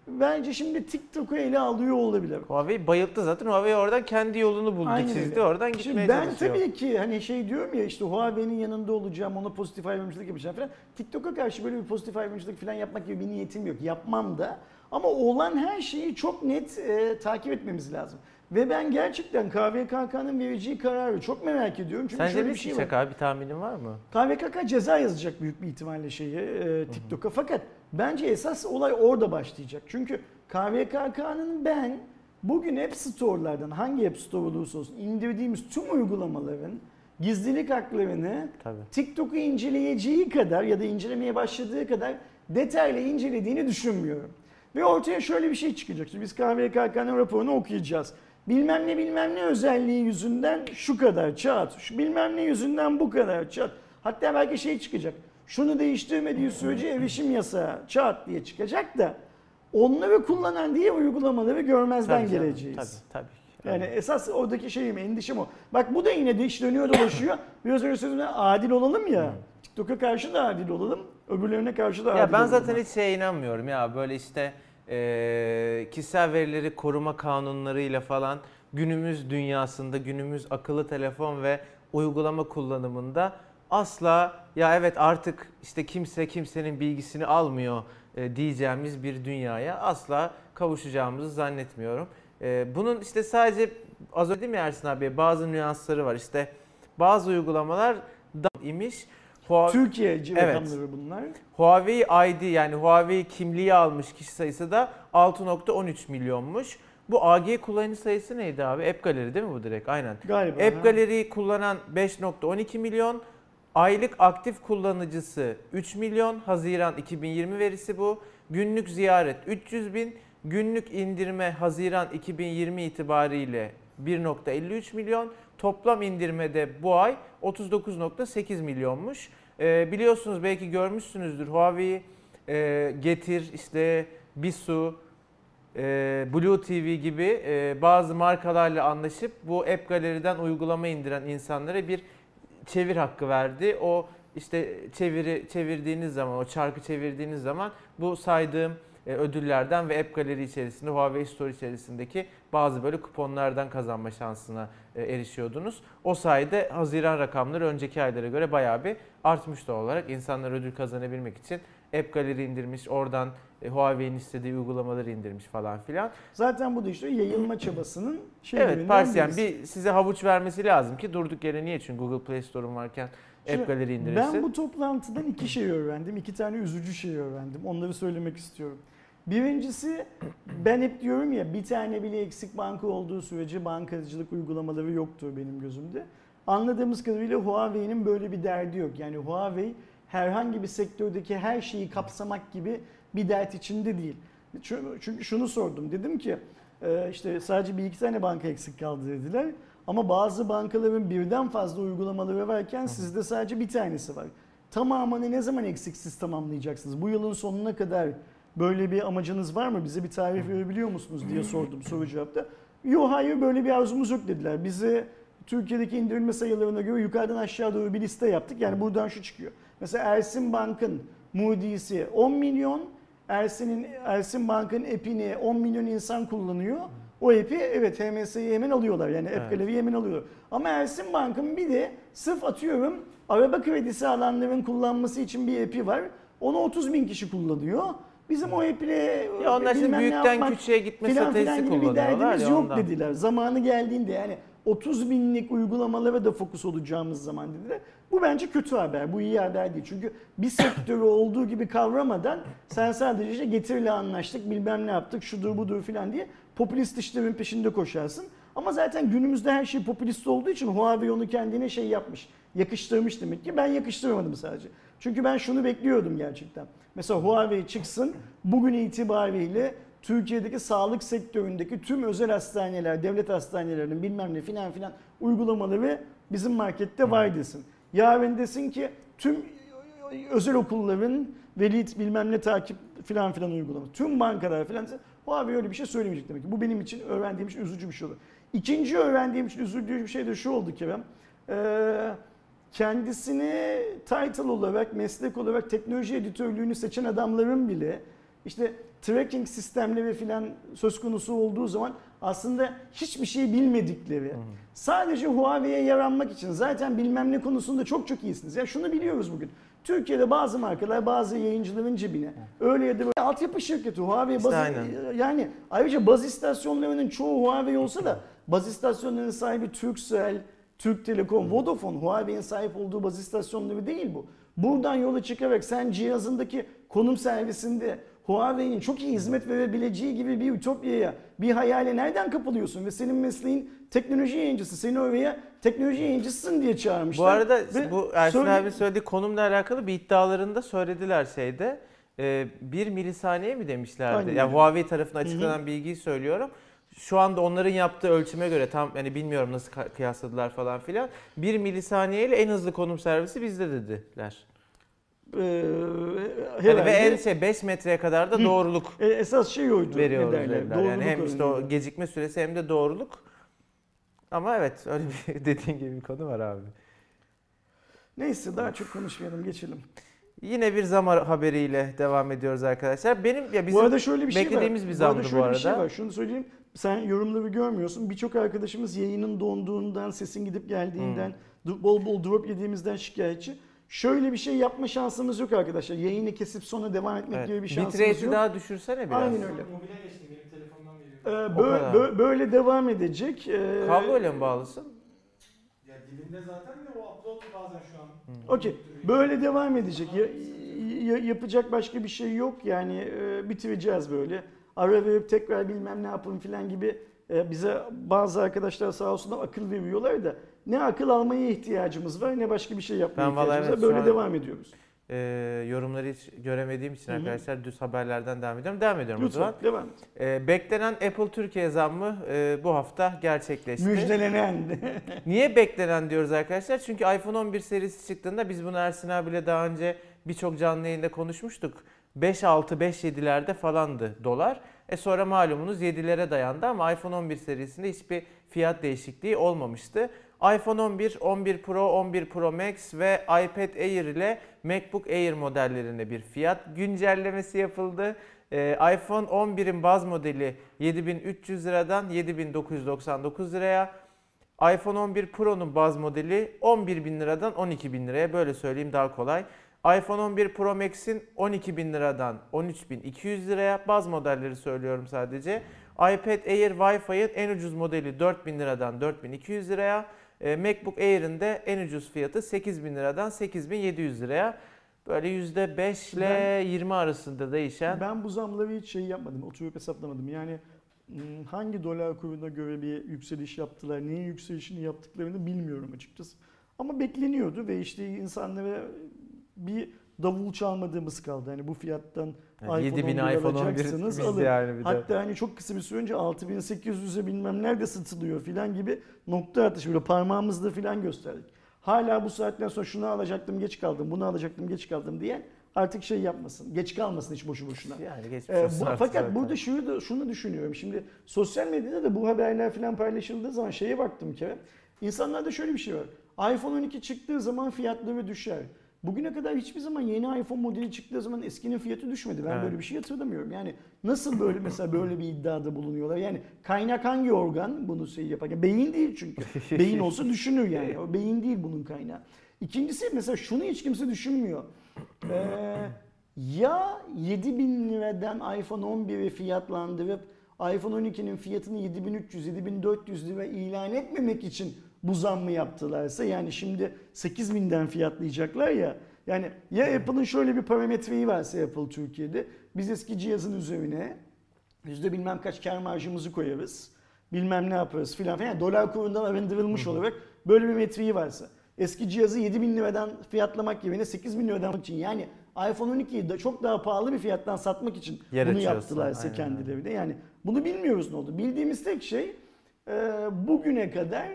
Bence şimdi TikTok'u ele alıyor olabilir. Huawei bayılttı zaten. Huawei oradan kendi yolunu buldu, Aynen çizdi. öyle. Oradan Şimdi gitmeye ben çalışıyor. tabii ki hani şey diyorum ya işte Huawei'nin yanında olacağım, ona pozitif ayrımcılık yapacağım falan. TikTok'a karşı böyle bir pozitif ayrımcılık falan yapmak gibi bir niyetim yok. Yapmam da. Ama olan her şeyi çok net e, takip etmemiz lazım. Ve ben gerçekten KVKK'nın vereceği kararı çok merak ediyorum. Çünkü Sence şöyle bir şey var. abi bir tahminin var mı? KVKK ceza yazacak büyük bir ihtimalle şeye e, TikTok'a. Fakat bence esas olay orada başlayacak. Çünkü KVKK'nın ben bugün App Store'lardan hangi App Store olursa olsun indirdiğimiz tüm uygulamaların gizlilik haklarını. TikTok'u inceleyeceği kadar ya da incelemeye başladığı kadar detaylı incelediğini düşünmüyorum. Ve ortaya şöyle bir şey çıkacak. Şimdi biz KVKK'nın raporunu okuyacağız. Bilmem ne bilmem ne özelliği yüzünden şu kadar çat, şu bilmem ne yüzünden bu kadar çat. Hatta belki şey çıkacak. Şunu değiştirmediği sürece erişim yasağı çat diye çıkacak da onları kullanan diye uygulamaları görmezden Tabii canım, geleceğiz. Tabii tabii. Yani esas oradaki şeyim, endişem o. Bak bu da yine diş dönüyor dolaşıyor. Biraz önce sözümden adil olalım ya. TikTok'a karşı da adil olalım. Öbürlerine karşı da adil Ya ben olalım. zaten hiç şeye inanmıyorum ya böyle işte eee, kişisel verileri koruma kanunlarıyla falan günümüz dünyasında günümüz akıllı telefon ve uygulama kullanımında asla ya evet artık işte kimse kimsenin bilgisini almıyor e, diyeceğimiz bir dünyaya asla kavuşacağımızı zannetmiyorum. E, bunun işte sadece az önce dedim ya Ersin abi bazı nüansları var işte bazı uygulamalar da imiş. Huawei- Türkiye Evet. rakamları bunlar. Huawei ID yani Huawei kimliği almış kişi sayısı da 6.13 milyonmuş. Bu AG kullanıcı sayısı neydi abi? App Gallery değil mi bu direkt? Aynen. Galiba. App. Gallery'yi kullanan 5.12 milyon. Aylık aktif kullanıcısı 3 milyon. Haziran 2020 verisi bu. Günlük ziyaret 300 bin. Günlük indirme Haziran 2020 itibariyle 1.53 milyon. Toplam indirmede bu ay 39.8 milyonmuş. Ee, biliyorsunuz belki görmüşsünüzdür Huawei e, Getir, işte Bisu, e, Blue TV gibi e, bazı markalarla anlaşıp bu App Gallery'den uygulama indiren insanlara bir çevir hakkı verdi. O işte çeviri çevirdiğiniz zaman, o çarkı çevirdiğiniz zaman bu saydığım e, ödüllerden ve App Gallery içerisinde, Huawei Store içerisindeki bazı böyle kuponlardan kazanma şansına e, erişiyordunuz. O sayede Haziran rakamları önceki aylara göre bayağı bir artmış doğal olarak. İnsanlar ödül kazanabilmek için App Gallery indirmiş, oradan e, Huawei'nin istediği uygulamaları indirmiş falan filan. Zaten bu da işte yayılma çabasının şeylerinden Evet Parsiyen birisi. bir size havuç vermesi lazım ki durduk yere niye? Çünkü Google Play Store'un varken Şimdi App Gallery indirirsin. Ben bu toplantıdan iki şey öğrendim. iki tane üzücü şey öğrendim. Onları söylemek istiyorum. Birincisi ben hep diyorum ya bir tane bile eksik banka olduğu sürece bankacılık uygulamaları yoktur benim gözümde. Anladığımız kadarıyla Huawei'nin böyle bir derdi yok. Yani Huawei herhangi bir sektördeki her şeyi kapsamak gibi bir dert içinde değil. Çünkü şunu sordum. Dedim ki e, işte sadece bir iki tane banka eksik kaldı dediler. Ama bazı bankaların birden fazla uygulamaları varken sizde sadece bir tanesi var. Tamamını ne zaman eksiksiz tamamlayacaksınız? Bu yılın sonuna kadar böyle bir amacınız var mı? Bize bir tarih verebiliyor musunuz diye sordum soru cevapta. Yok hayır böyle bir arzumuz yok dediler. Bize Türkiye'deki indirilme sayılarına göre yukarıdan aşağı doğru bir liste yaptık. Yani buradan şu çıkıyor. Mesela Ersin Bank'ın Moody'si 10 milyon, Ersin'in Ersin Bank'ın app'ini 10 milyon insan kullanıyor. O app'i evet HMS'yi hemen alıyorlar. Yani app Evet. Hemen alıyorlar. Ama Ersin Bank'ın bir de sırf atıyorum araba kredisi alanların kullanması için bir app'i var. Onu 30 bin kişi kullanıyor. Bizim o app'le Ya onlar şimdi büyükten yapmak küçüğe gitme filan filan stratejisi gibi bir derdimiz ya yok ondan. dediler. Zamanı geldiğinde yani 30 binlik uygulamalara da fokus olacağımız zaman dediler. Bu bence kötü haber. Bu iyi haber değil. Çünkü bir sektörü olduğu gibi kavramadan sen sadece işte getiriyle anlaştık bilmem ne yaptık şudur budur filan diye popülist işlerin peşinde koşarsın. Ama zaten günümüzde her şey popülist olduğu için Huawei onu kendine şey yapmış. Yakıştırmış demek ki. Ben yakıştırmadım sadece. Çünkü ben şunu bekliyordum gerçekten. Mesela Huawei çıksın bugün itibariyle Türkiye'deki sağlık sektöründeki tüm özel hastaneler, devlet hastanelerinin bilmem ne filan filan uygulamaları bizim markette var desin. Yarın desin ki tüm özel okulların veli bilmem ne takip filan filan uygulaması. Tüm bankalar filan Huawei öyle bir şey söylemeyecek demek ki. Bu benim için öğrendiğim için üzücü bir şey oldu. İkinci öğrendiğim için üzüldüğüm bir şey de şu oldu Kerem. Ee, kendisini title olarak, meslek olarak teknoloji editörlüğünü seçen adamların bile işte tracking sistemleri filan söz konusu olduğu zaman aslında hiçbir şey bilmedikleri, sadece Huawei'ye yaranmak için zaten bilmem ne konusunda çok çok iyisiniz. Ya şunu biliyoruz bugün. Türkiye'de bazı markalar bazı yayıncıların cebine öyle ya da böyle altyapı şirketi Huawei İşte bazı, aynen. yani ayrıca baz istasyonlarının çoğu Huawei olsa da baz istasyonlarının sahibi Turkcell, Türk Telekom, Vodafone, Huawei'nin sahip olduğu baz istasyonları değil bu. Buradan yola çıkarak sen cihazındaki konum servisinde Huawei'nin çok iyi hizmet verebileceği gibi bir ütopyaya, bir hayale nereden kapılıyorsun? Ve senin mesleğin teknoloji yayıncısı. Seni oraya teknoloji yayıncısısın diye çağırmışlar. Bu arada Ve bu Ersin söyle- abi söylediği konumla alakalı bir iddialarında söylediler şeyde. Ee, 1 milisaniye mi demişlerdi? Aynen Yani. Huawei tarafından açıklanan bilgiyi söylüyorum. Şu anda onların yaptığı ölçüme göre tam yani bilmiyorum nasıl kıyasladılar falan filan. 1 milisaniye ile en hızlı konum servisi bizde dediler. Ee, Yani ve en şey 5 metreye kadar da doğruluk e, esas şey oydu. veriyoruz dediler. Yani hem işte o gecikme süresi hem de doğruluk. Ama evet öyle bir dediğin gibi bir konu var abi. Neyse daha çok konuşmayalım geçelim. Yine bir zam haberiyle devam ediyoruz arkadaşlar. Benim ya bizim bu arada şöyle bir şey var. beklediğimiz bir Bu zamdı arada bu şöyle bir arada. şey var. Şunu söyleyeyim. Sen yorumları görmüyorsun. Birçok arkadaşımız yayının donduğundan, sesin gidip geldiğinden, Hmm. bol bol drop yediğimizden şikayetçi. Şöyle bir şey yapma şansımız yok arkadaşlar. Yayını kesip sonra devam etmek Evet. gibi bir şansımız Bitrate'i yok. daha düşürsene biraz. Aynen öyle. Mobile geçtim benim telefondan veriyorum. Ee, böyle, böyle, böyle devam edecek. Ee, Kabloyla mı bağlısın? Ya dibinde zaten de o upload bazen şu an. Okey. Böyle devam edecek. Ya- ya- yapacak başka bir şey yok. Yani e, bitireceğiz böyle. Ara verip tekrar bilmem ne yapın filan gibi e, bize bazı arkadaşlar sağ olsunlar akıl veriyorlar da ne akıl almaya ihtiyacımız var ne başka bir şey yapmaya Ben ihtiyacımız evet, var. şu Böyle devam ediyoruz. Ee, yorumları hiç göremediğim için Hı hı. arkadaşlar düz haberlerden devam ediyorum. Devam ediyorum o Lütfen zaman. devam et. Ee, beklenen Apple Türkiye zammı e, bu hafta gerçekleşti. Müjdelenen. Niye beklenen diyoruz arkadaşlar? Çünkü iPhone 11 serisi çıktığında biz bunu Ersin abiyle daha önce birçok canlı yayında konuşmuştuk. 5.6 5.7'lerde falandı dolar. E sonra malumunuz 7'lere dayandı ama iPhone 11 serisinde hiçbir fiyat değişikliği olmamıştı. iPhone 11, 11 Pro, 11 Pro Max ve iPad Air ile MacBook Air modellerine bir fiyat güncellemesi yapıldı. Ee, iPhone 11'in baz modeli 7300 liradan 7999 liraya, iPhone 11 Pro'nun baz modeli 11.000 liradan 12.000 liraya böyle söyleyeyim daha kolay. iPhone 11 Pro Max'in 12.000 liradan 13.200 liraya baz modelleri söylüyorum sadece. iPad Air Wi-Fi'nin en ucuz modeli 4.000 liradan 4.200 liraya. E, MacBook Air'in de en ucuz fiyatı 8.000 liradan 8.700 liraya. Böyle %5 ile Ben- 20 arasında değişen. Ben bu zamları hiç şey yapmadım. Oturup hesaplamadım. Yani hmm, hangi dolar kuruna göre bir yükseliş yaptılar, neyin yükselişini yaptıklarını bilmiyorum açıkçası. Ama bekleniyordu ve işte insanlara bir davul çalmadığımız kaldı. Hani bu fiyattan Yani iPhone 7000 11 iPhone 11 alacaksınız, biz alın. yani bir de. Hatta hani çok kısa bir süre önce 6800'e bilmem nerede satılıyor filan gibi nokta atışı böyle parmağımızla filan gösterdik. Hala bu saatten sonra şunu alacaktım geç kaldım, bunu alacaktım geç kaldım diye artık şey yapmasın. Geç kalmasın hiç boşu boşuna. Yani geçmiş Ee, bu- fakat zaten. burada şunu da şunu düşünüyorum. Şimdi sosyal medyada da bu haberler falan paylaşıldığı zaman şeye baktım ki insanlarda şöyle bir şey var. iPhone 12 çıktığı zaman fiyatları düşer. Bugüne kadar hiçbir zaman yeni iPhone modeli çıktığı zaman eskinin fiyatı düşmedi. Ben Evet. böyle bir şey hatırlamıyorum. Yani nasıl böyle mesela böyle bir iddiada bulunuyorlar? Yani kaynak hangi organ bunu şey yaparken? Beyin değil çünkü. Beyin olsa düşünür yani. O beyin değil bunun kaynağı. İkincisi mesela şunu hiç kimse düşünmüyor. Ee, ya 7000 liradan iPhone 11'i fiyatlandırıp iPhone 12'nin fiyatını 7300-7400 lira ilan etmemek için bu zammı yaptılarsa yani şimdi 8000'den fiyatlayacaklar ya yani ya Apple'ın şöyle bir parametreyi varsa Apple Türkiye'de biz eski cihazın üzerine yüzde bilmem kaç kar marjımızı koyarız bilmem ne yaparız filan filan Yani dolar kurundan arındırılmış olarak böyle bir metreyi varsa eski cihazı 7000 liradan fiyatlamak yerine 8000 liradan almak için yani iPhone 12'yi de çok daha pahalı bir fiyattan satmak için Yer bunu yaptılarsa kendileri de. Yani bunu bilmiyoruz ne oldu. Bildiğimiz tek şey e, bugüne kadar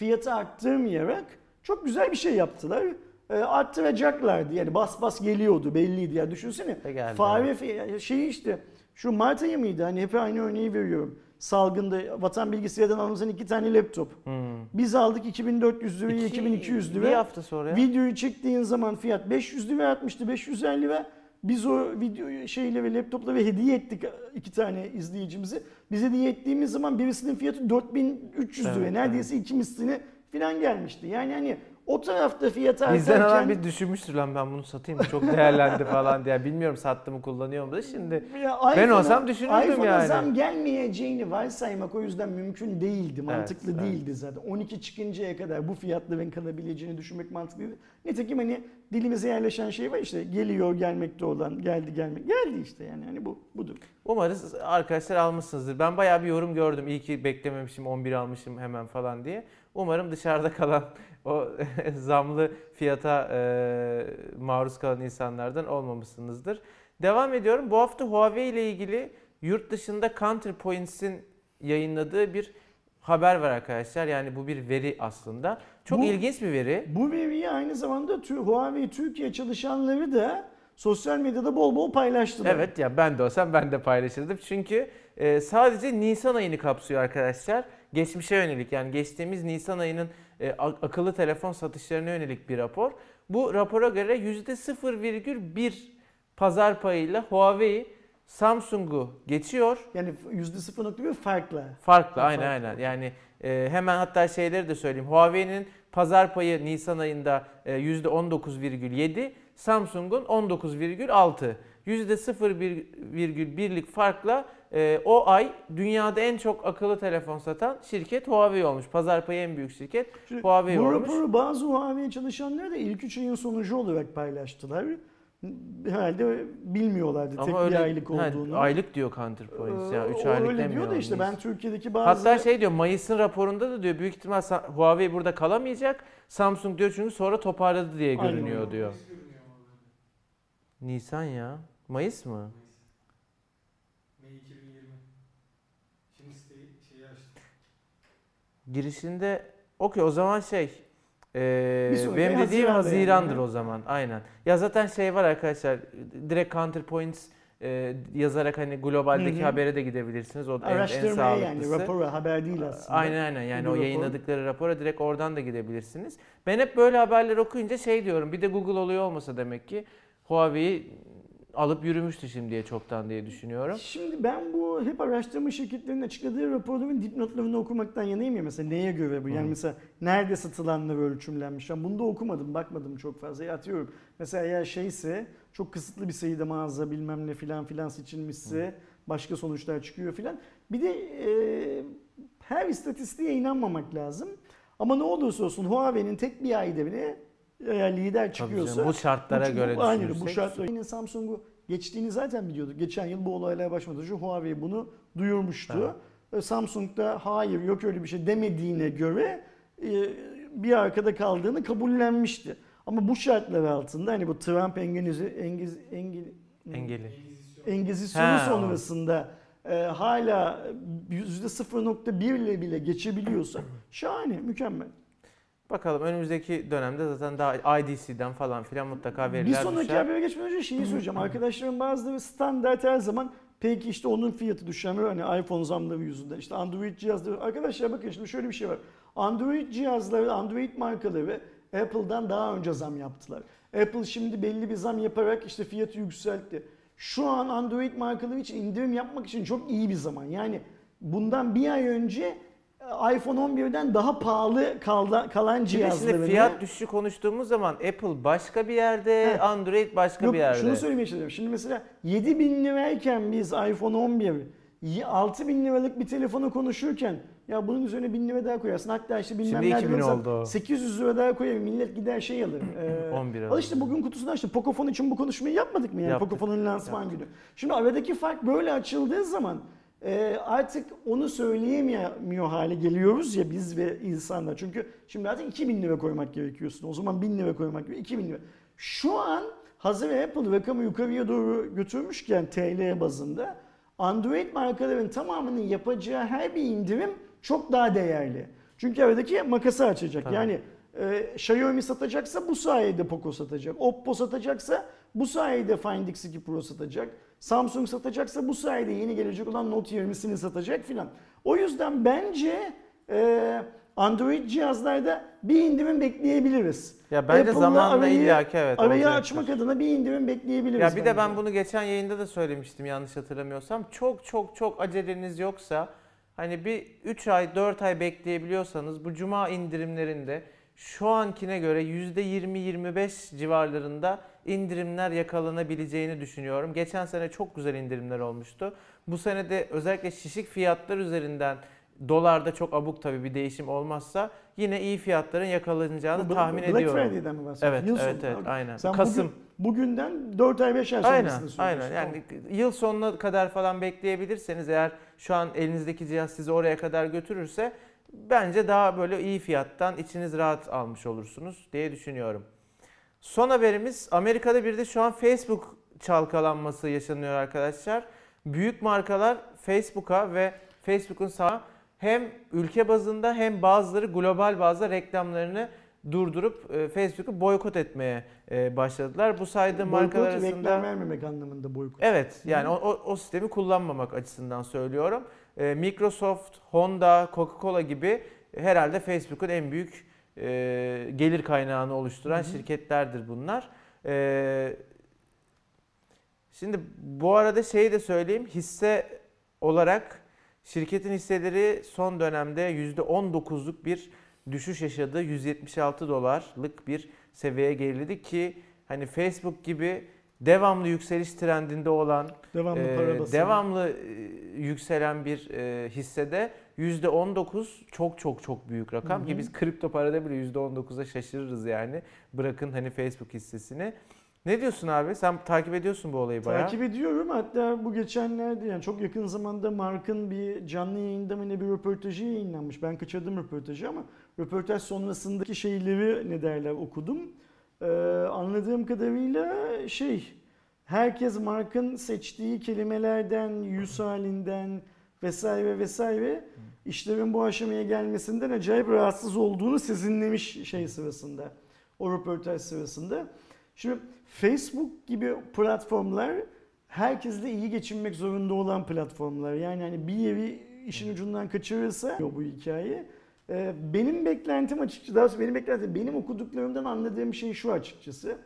fiyatı arttırmayarak çok güzel bir şey yaptılar. E, arttıracaklardı yani bas bas geliyordu belliydi ya düşünsene. Ve geldi, Fare fi- şeyi işte şu Mart ayı mıydı hani hep aynı örneği veriyorum. Salgında vatan bilgisayardan aldığımız iki tane laptop. Hmm. Biz aldık 2400 liraya İki- 2200 lira. Bir hafta sonra. Videoyu çektiğin zaman fiyat 500 lira artmıştı 550 lira. Biz o video şeyle ve laptopla ve hediye ettik iki tane izleyicimizi. Biz hediye ettiğimiz zaman birisinin fiyatı 4300 lira. Evet, Neredeyse iki mislini falan gelmişti. Yani hani o tarafta fiyat Bizden alan artarken bir düşünmüştür lan ben bunu satayım çok değerlendi falan diye. Bilmiyorum sattı mı kullanıyor mu da şimdi. Ya Ben olsam düşünürdüm iPhone'a yani. zam gelmeyeceğini varsaymak o yüzden mümkün değildi. Mantıklı evet. değildi zaten. 12 çıkıncaya kadar bu fiyatların kalabileceğini düşünmek mantıklıydı. Nitekim hani dilimize yerleşen şey var işte geliyor gelmekte olan geldi gelmek geldi işte yani hani bu budur. Umarız arkadaşlar almışsınızdır. Ben bayağı bir yorum gördüm. İyi ki beklememişim 11 almışım hemen falan diye. Umarım dışarıda kalan o zamlı fiyata e, maruz kalan insanlardan olmamışsınızdır. Devam ediyorum. Bu hafta Huawei ile ilgili yurt dışında Counterpoints'in yayınladığı bir haber var arkadaşlar. Yani bu bir veri aslında. Çok Bu- ilginç bir veri. Bu veriyi aynı zamanda Tü- Huawei Türkiye çalışanları da sosyal medyada bol bol paylaştılar. Evet ya ben de olsam ben de paylaşırdım. Çünkü e, sadece Nisan ayını kapsıyor arkadaşlar. Geçmişe yönelik yani geçtiğimiz Nisan ayının e, akıllı telefon satışlarına yönelik bir rapor. Bu rapora göre %0,1 pazar payıyla Huawei Samsung'u geçiyor. Yani %0.1 farkla. Farklı aynen Farklı. aynen. Yani e, hemen hatta şeyleri de söyleyeyim. Huawei'nin pazar payı Nisan ayında e, %19,7, Samsung'un 19,6. %0,1'lik farkla e, o ay dünyada en çok akıllı telefon satan şirket Huawei olmuş. Pazar payı en büyük şirket Şimdi Huawei bu olmuş. raporu bazı Huawei çalışanları da ilk 3 ayın sonucu olarak paylaştılar. Herhalde bilmiyorlardı tek Ama öyle bir aylık olduğunu. aylık diyor Counterpoints ya. 3 Ee, aylık öyle demiyor. diyor da işte ben Türkiye'deki bazı... Hatta şey diyor Mayıs'ın raporunda da diyor büyük ihtimal Huawei burada kalamayacak. Samsung diyor çünkü sonra toparladı diye Aynen. görünüyor diyor. Ama böyle. Nisan ya. Mayıs mı? Mayıs. May 2020. Şimdi siteyi şeyi açtım. Girişinde okey o zaman şey ee, Bir sonraki benim dediğim Haziran'da Haziran'dır yani. o zaman aynen. Ya zaten şey var arkadaşlar direkt counterpoints e, yazarak hani globaldeki Hı hı. habere de gidebilirsiniz. O en, en Araştırmaya yani sağlıklısı. rapora haber değil aslında. Aynen aynen yani Bir o rapor. yayınladıkları rapora direkt oradan da gidebilirsiniz. Ben hep böyle haberler okuyunca şey diyorum bir de Google oluyor olmasa demek ki Huawei alıp yürümüştü şimdiye çoktan diye düşünüyorum. Şimdi ben bu hep araştırma şirketlerinin açıkladığı raporların dipnotlarını okumaktan yanayım ya mesela neye göre bu? Yani Hı. mesela nerede satılanlar ölçümlenmiş? Ben bunu da okumadım, bakmadım çok fazla. Ya atıyorum mesela eğer şeyse çok kısıtlı bir sayıda mağaza bilmem ne filan filan seçilmişse başka sonuçlar çıkıyor filan. Bir de e, her istatistiğe inanmamak lazım. Ama ne olursa olsun Huawei'nin tek bir ayda bile eğer lider çıkıyorsa canım, bu şartlara bu- göre aynen, bu düşünürsek- şartlar. Yine Samsung'u geçtiğini zaten biliyorduk. Geçen yıl bu olaylar başlamadan önce Huawei bunu duyurmuştu. E, Samsung da hayır yok öyle bir şey demediğine göre e, bir arkada kaldığını kabullenmişti. Ama bu şartlar altında hani bu Trump engenizi, engiz, engel, Engeli. Engizisyonu sonrasında e, hala %0.1 ile bile geçebiliyorsa şahane, mükemmel. Bakalım önümüzdeki dönemde zaten daha IDC'den falan filan mutlaka Bir veriler sonraki düşer. habere geçmeden önce şeyi söyleyeceğim. Arkadaşlarım bazıları standart her zaman peki işte onun fiyatı düşemiyor hani iPhone zamları yüzünden. İşte Android cihazları. Arkadaşlar bakın şimdi şöyle bir şey var. Android cihazları, Android markaları Apple'dan daha önce zam yaptılar. Apple şimdi belli bir zam yaparak işte fiyatı yükseltti. Şu an Android markaları için indirim yapmak için çok iyi bir zaman. Yani bundan bir ay önce iPhone 11'den daha pahalı kalda- kalan cihazlarını... şimdi fiyat düşüşü konuştuğumuz zaman Apple başka bir yerde, Evet. Android başka Yok bir yerde. şunu söylemeye çalışıyorum. Şimdi mesela 7000 lirayken biz iPhone 11 6000 liralık bir telefonu konuşurken ya bunun üzerine 1000 lira daha koyarsın. Hatta işte bilmem Şimdi nereden 2000 alırsan oldu. 800 lira daha koyayım. Millet gider şey alır. Ee, 11 Al işte bugün kutusunu açtı. Pocophone için bu konuşmayı yapmadık mı yani? Yaptık. Pocophone'un lansman günü. Şimdi aradaki fark böyle açıldığı zaman e, artık onu söyleyemiyor hale geliyoruz ya biz ve insanlar. Çünkü şimdi artık 2000 lira koymak gerekiyorsun. O zaman 1000 lira koymak gerekiyor. 2000 lira. Şu an hazır Apple rakamı yukarıya doğru götürmüşken TL bazında Android markaların tamamının yapacağı her bir indirim çok daha değerli. Çünkü aradaki makası açacak. Tabii. Yani e, Xiaomi satacaksa bu sayede Poco satacak. Oppo satacaksa bu sayede Find X2 Pro satacak. Samsung satacaksa bu sayede yeni gelecek olan Note 20'sini satacak filan. O yüzden bence e, Android cihazlarda bir indirim bekleyebiliriz. Ya bence zamanla arayı- illaki evet Arayı olacaktır. açmak adına bir indirim bekleyebiliriz. Ya bir de bence. ben bunu geçen yayında da söylemiştim yanlış hatırlamıyorsam. Çok çok çok aceleniz yoksa hani bir 3 ay 4 ay bekleyebiliyorsanız bu cuma indirimlerinde şu ankine göre %20-25 civarlarında indirimler yakalanabileceğini düşünüyorum. Geçen sene çok güzel indirimler olmuştu. Bu sene de özellikle şişik fiyatlar üzerinden dolarda çok abuk tabii bir değişim olmazsa yine iyi fiyatların yakalanacağını Bu- tahmin Black ediyorum. Friday'den mi bahsediyorsun? Evet, Yıl evet, evet, aynen. Sen Kasım. Bugün, bugünden 4 ay 5 ay Aynen, sonrasını aynen. söylüyorsun. Yani yıl sonuna kadar falan bekleyebilirseniz eğer şu an elinizdeki cihaz sizi oraya kadar götürürse bence daha böyle iyi fiyattan içiniz rahat almış olursunuz diye düşünüyorum. Son haberimiz Amerika'da bir de şu an Facebook çalkalanması yaşanıyor arkadaşlar. Büyük markalar Facebook'a ve Facebook'un sağ hem ülke bazında hem bazıları global bazda reklamlarını durdurup e, Facebook'u boykot etmeye e, başladılar. Bu Boykot, markalar reklam arasında vermemek anlamında boykot. Evet yani o, o sistemi kullanmamak açısından söylüyorum. Ee, Microsoft, Honda, Coca-Cola gibi herhalde Facebook'un en büyük e, gelir kaynağını oluşturan Hı hı. şirketlerdir bunlar. Ee, şimdi bu arada şeyi de söyleyeyim hisse olarak şirketin hisseleri son dönemde %19'luk bir düşüş yaşadı. 176 dolarlık bir seviyeye geriledi ki hani Facebook gibi devamlı yükseliş trendinde olan Devamlı basan. devamlı e, yükselen bir e, hissede %19 çok çok çok büyük rakam Hı hı. ki biz kripto parada bile %19'a şaşırırız yani. Bırakın hani Facebook hissesini. Ne diyorsun abi? Sen takip ediyorsun bu olayı bayağı. Takip ediyorum. Hatta bu geçenlerde yani çok yakın zamanda Mark'ın bir canlı yayında mı ne bir röportajı yayınlanmış. Ben kaçırdım röportajı ama röportaj sonrasındaki şeyleri ne derler okudum. Ee, anladığım kadarıyla şey herkes Mark'ın seçtiği kelimelerden, yüz halinden vesaire vesaire işlerin bu aşamaya gelmesinden acayip rahatsız olduğunu sezinlemiş şey sırasında. O röportaj sırasında. Şimdi Facebook gibi platformlar herkesle iyi geçinmek zorunda olan platformlar. Yani hani bir yeri işin ucundan kaçırırsa bu hikaye. Ee, Benim beklentim açıkçası, daha benim beklentim, benim okuduklarımdan anladığım şey şu açıkçası.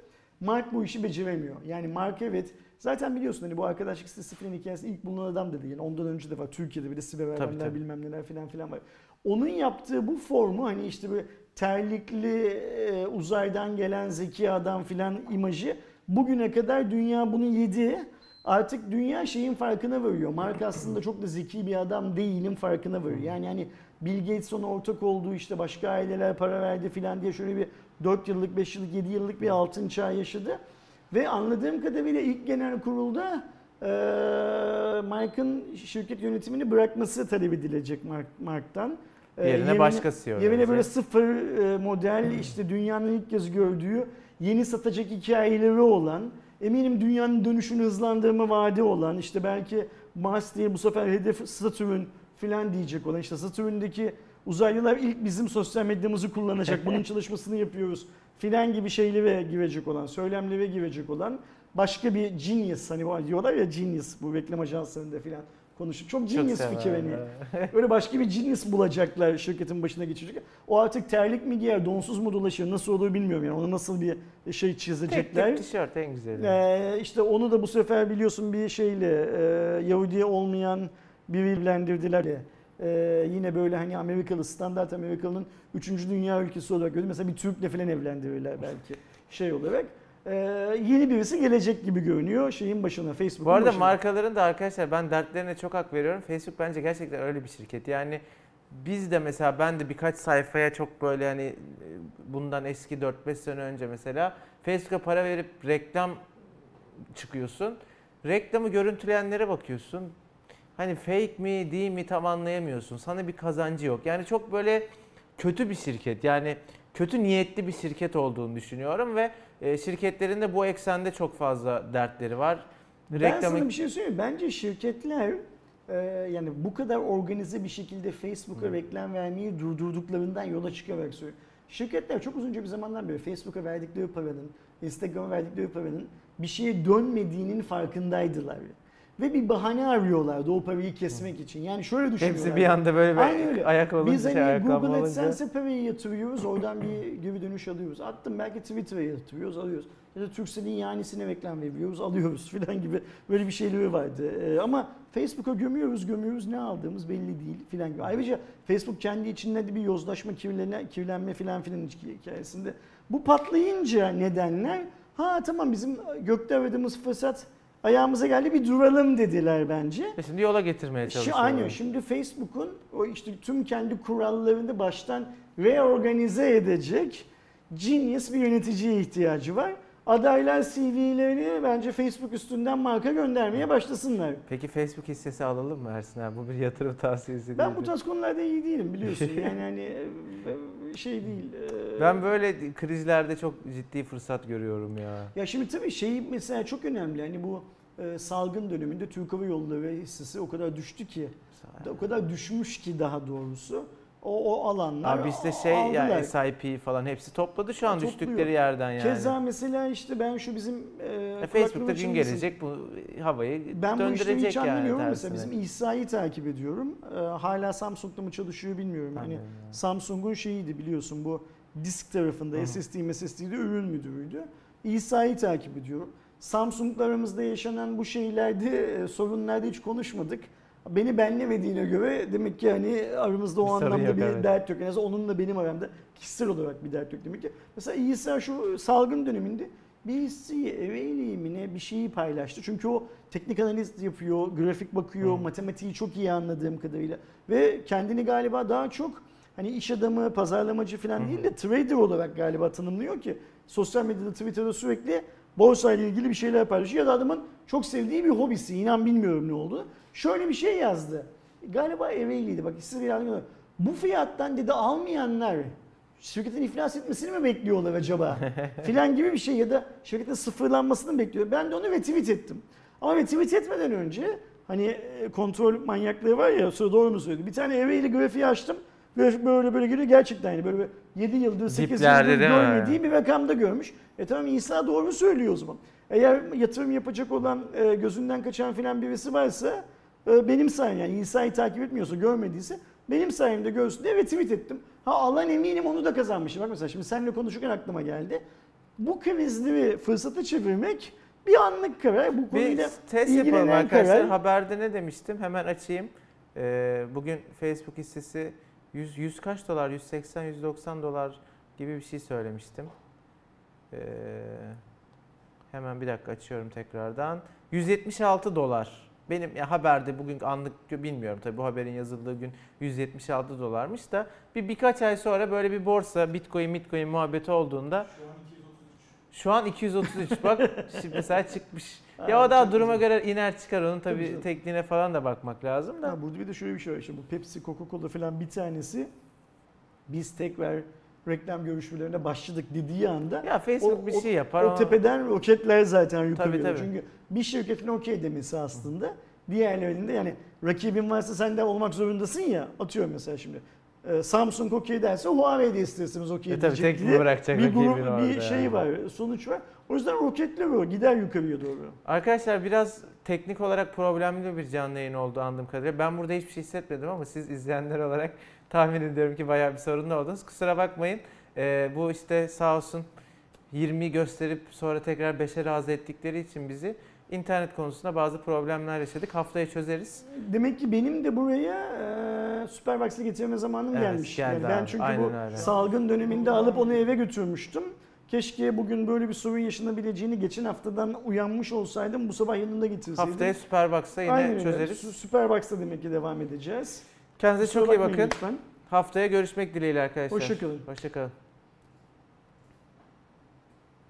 Mark bu işi beceremiyor. Yani Mark evet, zaten biliyorsun hani bu arkadaşlık sitesi filan hikayesi ilk bulunan adam dedi. Yani ondan önce de var Türkiye'de bir de siber bilmem neler filan filan var. Onun yaptığı bu formu hani işte böyle terlikli e, uzaydan gelen zeki adam filan imajı bugüne kadar dünya bunu yedi. Artık dünya şeyin farkına varıyor. Mark aslında çok da zeki bir adam değilim farkına varıyor. Yani hani Bill Gates ona ortak olduğu işte başka aileler para verdi filan diye şöyle bir 4 yıllık, 5 yıllık, 7 yıllık bir altın çağ yaşadı. Ve anladığım kadarıyla ilk genel kurulda e, Mark'ın şirket yönetimini bırakması talep edilecek Mark, Mark'tan. E, Yerine başkası Yerine böyle sıfır e, model işte dünyanın ilk kez gördüğü yeni satacak hikayeleri olan, eminim dünyanın dönüşünü hızlandırma vaadi olan, işte belki Mars değil bu sefer hedef Satürn filan diyecek olan, işte Satürn'deki uzaylılar ilk bizim sosyal medyamızı kullanacak, bunun çalışmasını yapıyoruz filan gibi şeylere girecek olan, söylemlere girecek olan başka bir genius hani diyorlar ya genius bu reklam ajanslarında filan konuşup çok genius Çok fikir hani. Öyle başka bir genius bulacaklar şirketin başına geçecek. O artık terlik mi giyer, donsuz mu dolaşır, nasıl olur bilmiyorum yani. Ona nasıl bir şey Tek çizecekler. tek tişört en güzeli. Ee, işte onu da bu sefer biliyorsun bir şeyle e, Yahudi olmayan ya. Ee, yine böyle hani Amerikalı, standart Amerikalı'nın 3. dünya ülkesi olarak görüyor. Mesela bir Türk'le falan evlendirirler belki şey olarak. Ee, yeni birisi gelecek gibi görünüyor şeyin başına, Facebook'un Bu arada başına. markaların da arkadaşlar ben dertlerine çok hak veriyorum. Facebook bence gerçekten öyle bir şirket. Yani biz de mesela ben de birkaç sayfaya çok böyle hani e, bundan eski 4-5 sene önce mesela Facebook'a para verip reklam çıkıyorsun. Reklamı görüntüleyenlere bakıyorsun. Hani fake mi değil mi tam anlayamıyorsun. Sana bir kazancı yok. Yani çok böyle kötü bir şirket. Yani kötü niyetli bir şirket olduğunu düşünüyorum ve e, şirketlerin de bu eksende çok fazla dertleri var. Ben sana bir şey söyleyeyim. Bence şirketler e, yani bu kadar organize bir şekilde Facebook'a Hı. reklam vermeyi durdurduklarından yola çıkarak söylüyorum. Şirketler çok uzunca bir zamandan beri Facebook'a verdikleri paranın, Instagram'a verdikleri paranın bir şeye dönmediğinin farkındaydılar. Ve bir bahane arıyorlardı o parayı kesmek için. Yani şöyle düşünüyorlar. Hepsi bir anda böyle öyle. bir ayak olunca, Biz hani ayakkabı Google. AdSense'e parayı yatırıyoruz, oradan bir geri dönüş alıyoruz. Attım belki Twitter'a yatırıyoruz, alıyoruz. Ya da Turkcell'in yanisine reklam veriyoruz, alıyoruz filan gibi böyle bir şeyleri vardı. Ee, ama Facebook'a gömüyoruz, gömüyoruz ne aldığımız belli değil filan gibi. Ayrıca Facebook kendi içinde de bir yozlaşma, kirlenme, kirlenme filan filan hikayesinde. Bu patlayınca nedenler, ha tamam bizim gökte aradığımız fırsat ayağımıza geldi bir duralım dediler bence. Ve Şimdi yola getirmeye çalışıyorlar. aynen. Şimdi Facebook'un o işte tüm kendi kurallarını baştan reorganize edecek genius bir yöneticiye ihtiyacı var. Adaylar CV'lerini bence Facebook üstünden marka göndermeye başlasınlar. Peki Facebook hissesi alalım mı Ersin abi? Bu bir yatırım tavsiyesi Ben değil bu mi? tarz konularda iyi değilim biliyorsun. Yani hani e, şey değil. e, Ben böyle krizlerde çok ciddi fırsat görüyorum ya. Ya şimdi tabii şey mesela çok önemli. Hani bu e, salgın döneminde Türk Hava Yolları hissesi o kadar düştü ki, o kadar düşmüş ki daha doğrusu. O, o alanlar Abi işte şey aldılar. ya SIP falan hepsi topladı şu an Topluyor. düştükleri yerden yani. Keza mesela işte ben şu bizim e, E, Facebook'ta gün gelecek bu havayı Ben bu işleri döndürecek hiç yani tersine. Mesela bizim İsa'yı takip ediyorum. E, hala Samsung'da mı çalışıyor bilmiyorum. Ben Hani. Samsung'un şeyiydi biliyorsun bu disk tarafında hı. SSD SSD'de ürün müdürüydü. İsa'yı takip ediyorum. Samsung'la aramızda yaşanan bu şeylerde e, sorunlarda hiç konuşmadık. Beni benlemediğine göre demek ki hani aramızda o Bir anlamda yok, bir evet. dert yok. En azından onunla benim aramda kişisel olarak bir dert yok demek ki. Mesela İsa şu salgın döneminde birisi eveyleyimine bir şeyi paylaştı. Çünkü o teknik analiz yapıyor, grafik bakıyor, Hı. matematiği çok iyi anladığım kadarıyla. Ve kendini galiba daha çok hani iş adamı, pazarlamacı falan değil de trader olarak galiba tanımlıyor ki sosyal medyada, Twitter'da sürekli borsa ile ilgili bir şeyler paylaşıyor ya da adamın çok sevdiği bir hobisi. İnan bilmiyorum ne oldu. Şöyle bir şey yazdı. Galiba Ereğli'ydi. Bak size bir. Bu fiyattan dedi almayanlar şirketin iflas etmesini mi bekliyorlar acaba? filan gibi bir şey ya da şirketin sıfırlanmasını mı bekliyor? Ben de onu retweet ettim. Ama retweet etmeden önce hani e, kontrol manyaklığı var ya sonra doğru mu söyledi? Bir tane Ereğli grafiği açtım. Böyle böyle geliyor gerçekten yani böyle 7 yıldır 8 Diplerde yıldır değil mi? görmediği bir rakamda görmüş. E tamam İsa doğru söylüyor o zaman. Eğer yatırım yapacak olan e, gözünden kaçan filan birisi varsa e, benim sayem yani İsa'yı takip etmiyorsa görmediyse benim sayemde görsün diye retweet ettim. Ha Allah'ın eminim onu da kazanmışım. Bak mesela şimdi seninle konuşurken aklıma geldi. Bu krizleri fırsata çevirmek bir anlık karar. Bu Bir konuyla test yapalım arkadaşlar. karar. Haberde ne demiştim? Hemen açayım. Ee, bugün Facebook hissesi 100, 100 kaç dolar? 180 190 dolar gibi bir şey söylemiştim. Ee, hemen bir dakika açıyorum tekrardan. 176 dolar. Benim ya haberde bugün anlık bilmiyorum tabii bu haberin yazıldığı gün 176 dolarmış da bir birkaç ay sonra böyle bir borsa Bitcoin Bitcoin muhabbeti olduğunda Şu an 233. şu an 233 bak şimdi mesela çıkmış. Ya o daha duruma güzel. göre iner çıkar onun Tabii tabii tekniğine falan da bakmak lazım da. Ha, burada bir de şöyle bir şey var. İşte bu Pepsi, Coca-Cola falan bir tanesi biz tekrar reklam görüşmelerine başladık dediği anda Ya Facebook O- bir o- şey yapar. o tepeden roketler zaten yukarı. tabii. Çünkü bir şirketin okey demesi aslında diğerlerinde yani rakibin varsa sen de olmak zorundasın ya atıyorum mesela şimdi. E, Samsung okey derse Huawei de isterseniz okey E tabii tek diye bırakacak bir grup bir şey yani? var sonuç var. O yüzden roketler o gider yukarıya doğru. Arkadaşlar biraz teknik olarak problemli bir canlı yayın oldu anladığım kadarıyla. Ben burada hiçbir şey hissetmedim ama siz izleyenler olarak tahmin ediyorum ki bayağı bir sorunlu oldunuz. Kusura bakmayın. Ee, bu işte sağ olsun 20'yi gösterip sonra tekrar 5'e razı ettikleri için bizi internet konusunda bazı problemler yaşadık. Haftaya çözeriz. Demek ki benim de buraya e, Superbox'ı getirme zamanım Evet, gelmiş. geldi yani ben çünkü aynen bu öyle. salgın döneminde alıp onu eve götürmüştüm. Keşke bugün böyle bir sorun yaşanabileceğini geçen haftadan uyanmış olsaydım bu sabah yanında getirseydim. Haftaya Superbox'ta yine Aynen öyle. çözeriz. Sü- Superbox'ta demek ki devam edeceğiz. Kendinize Kusura çok iyi bakın. Lütfen. Haftaya görüşmek dileğiyle arkadaşlar. Hoşçakalın. Hoşçakalın.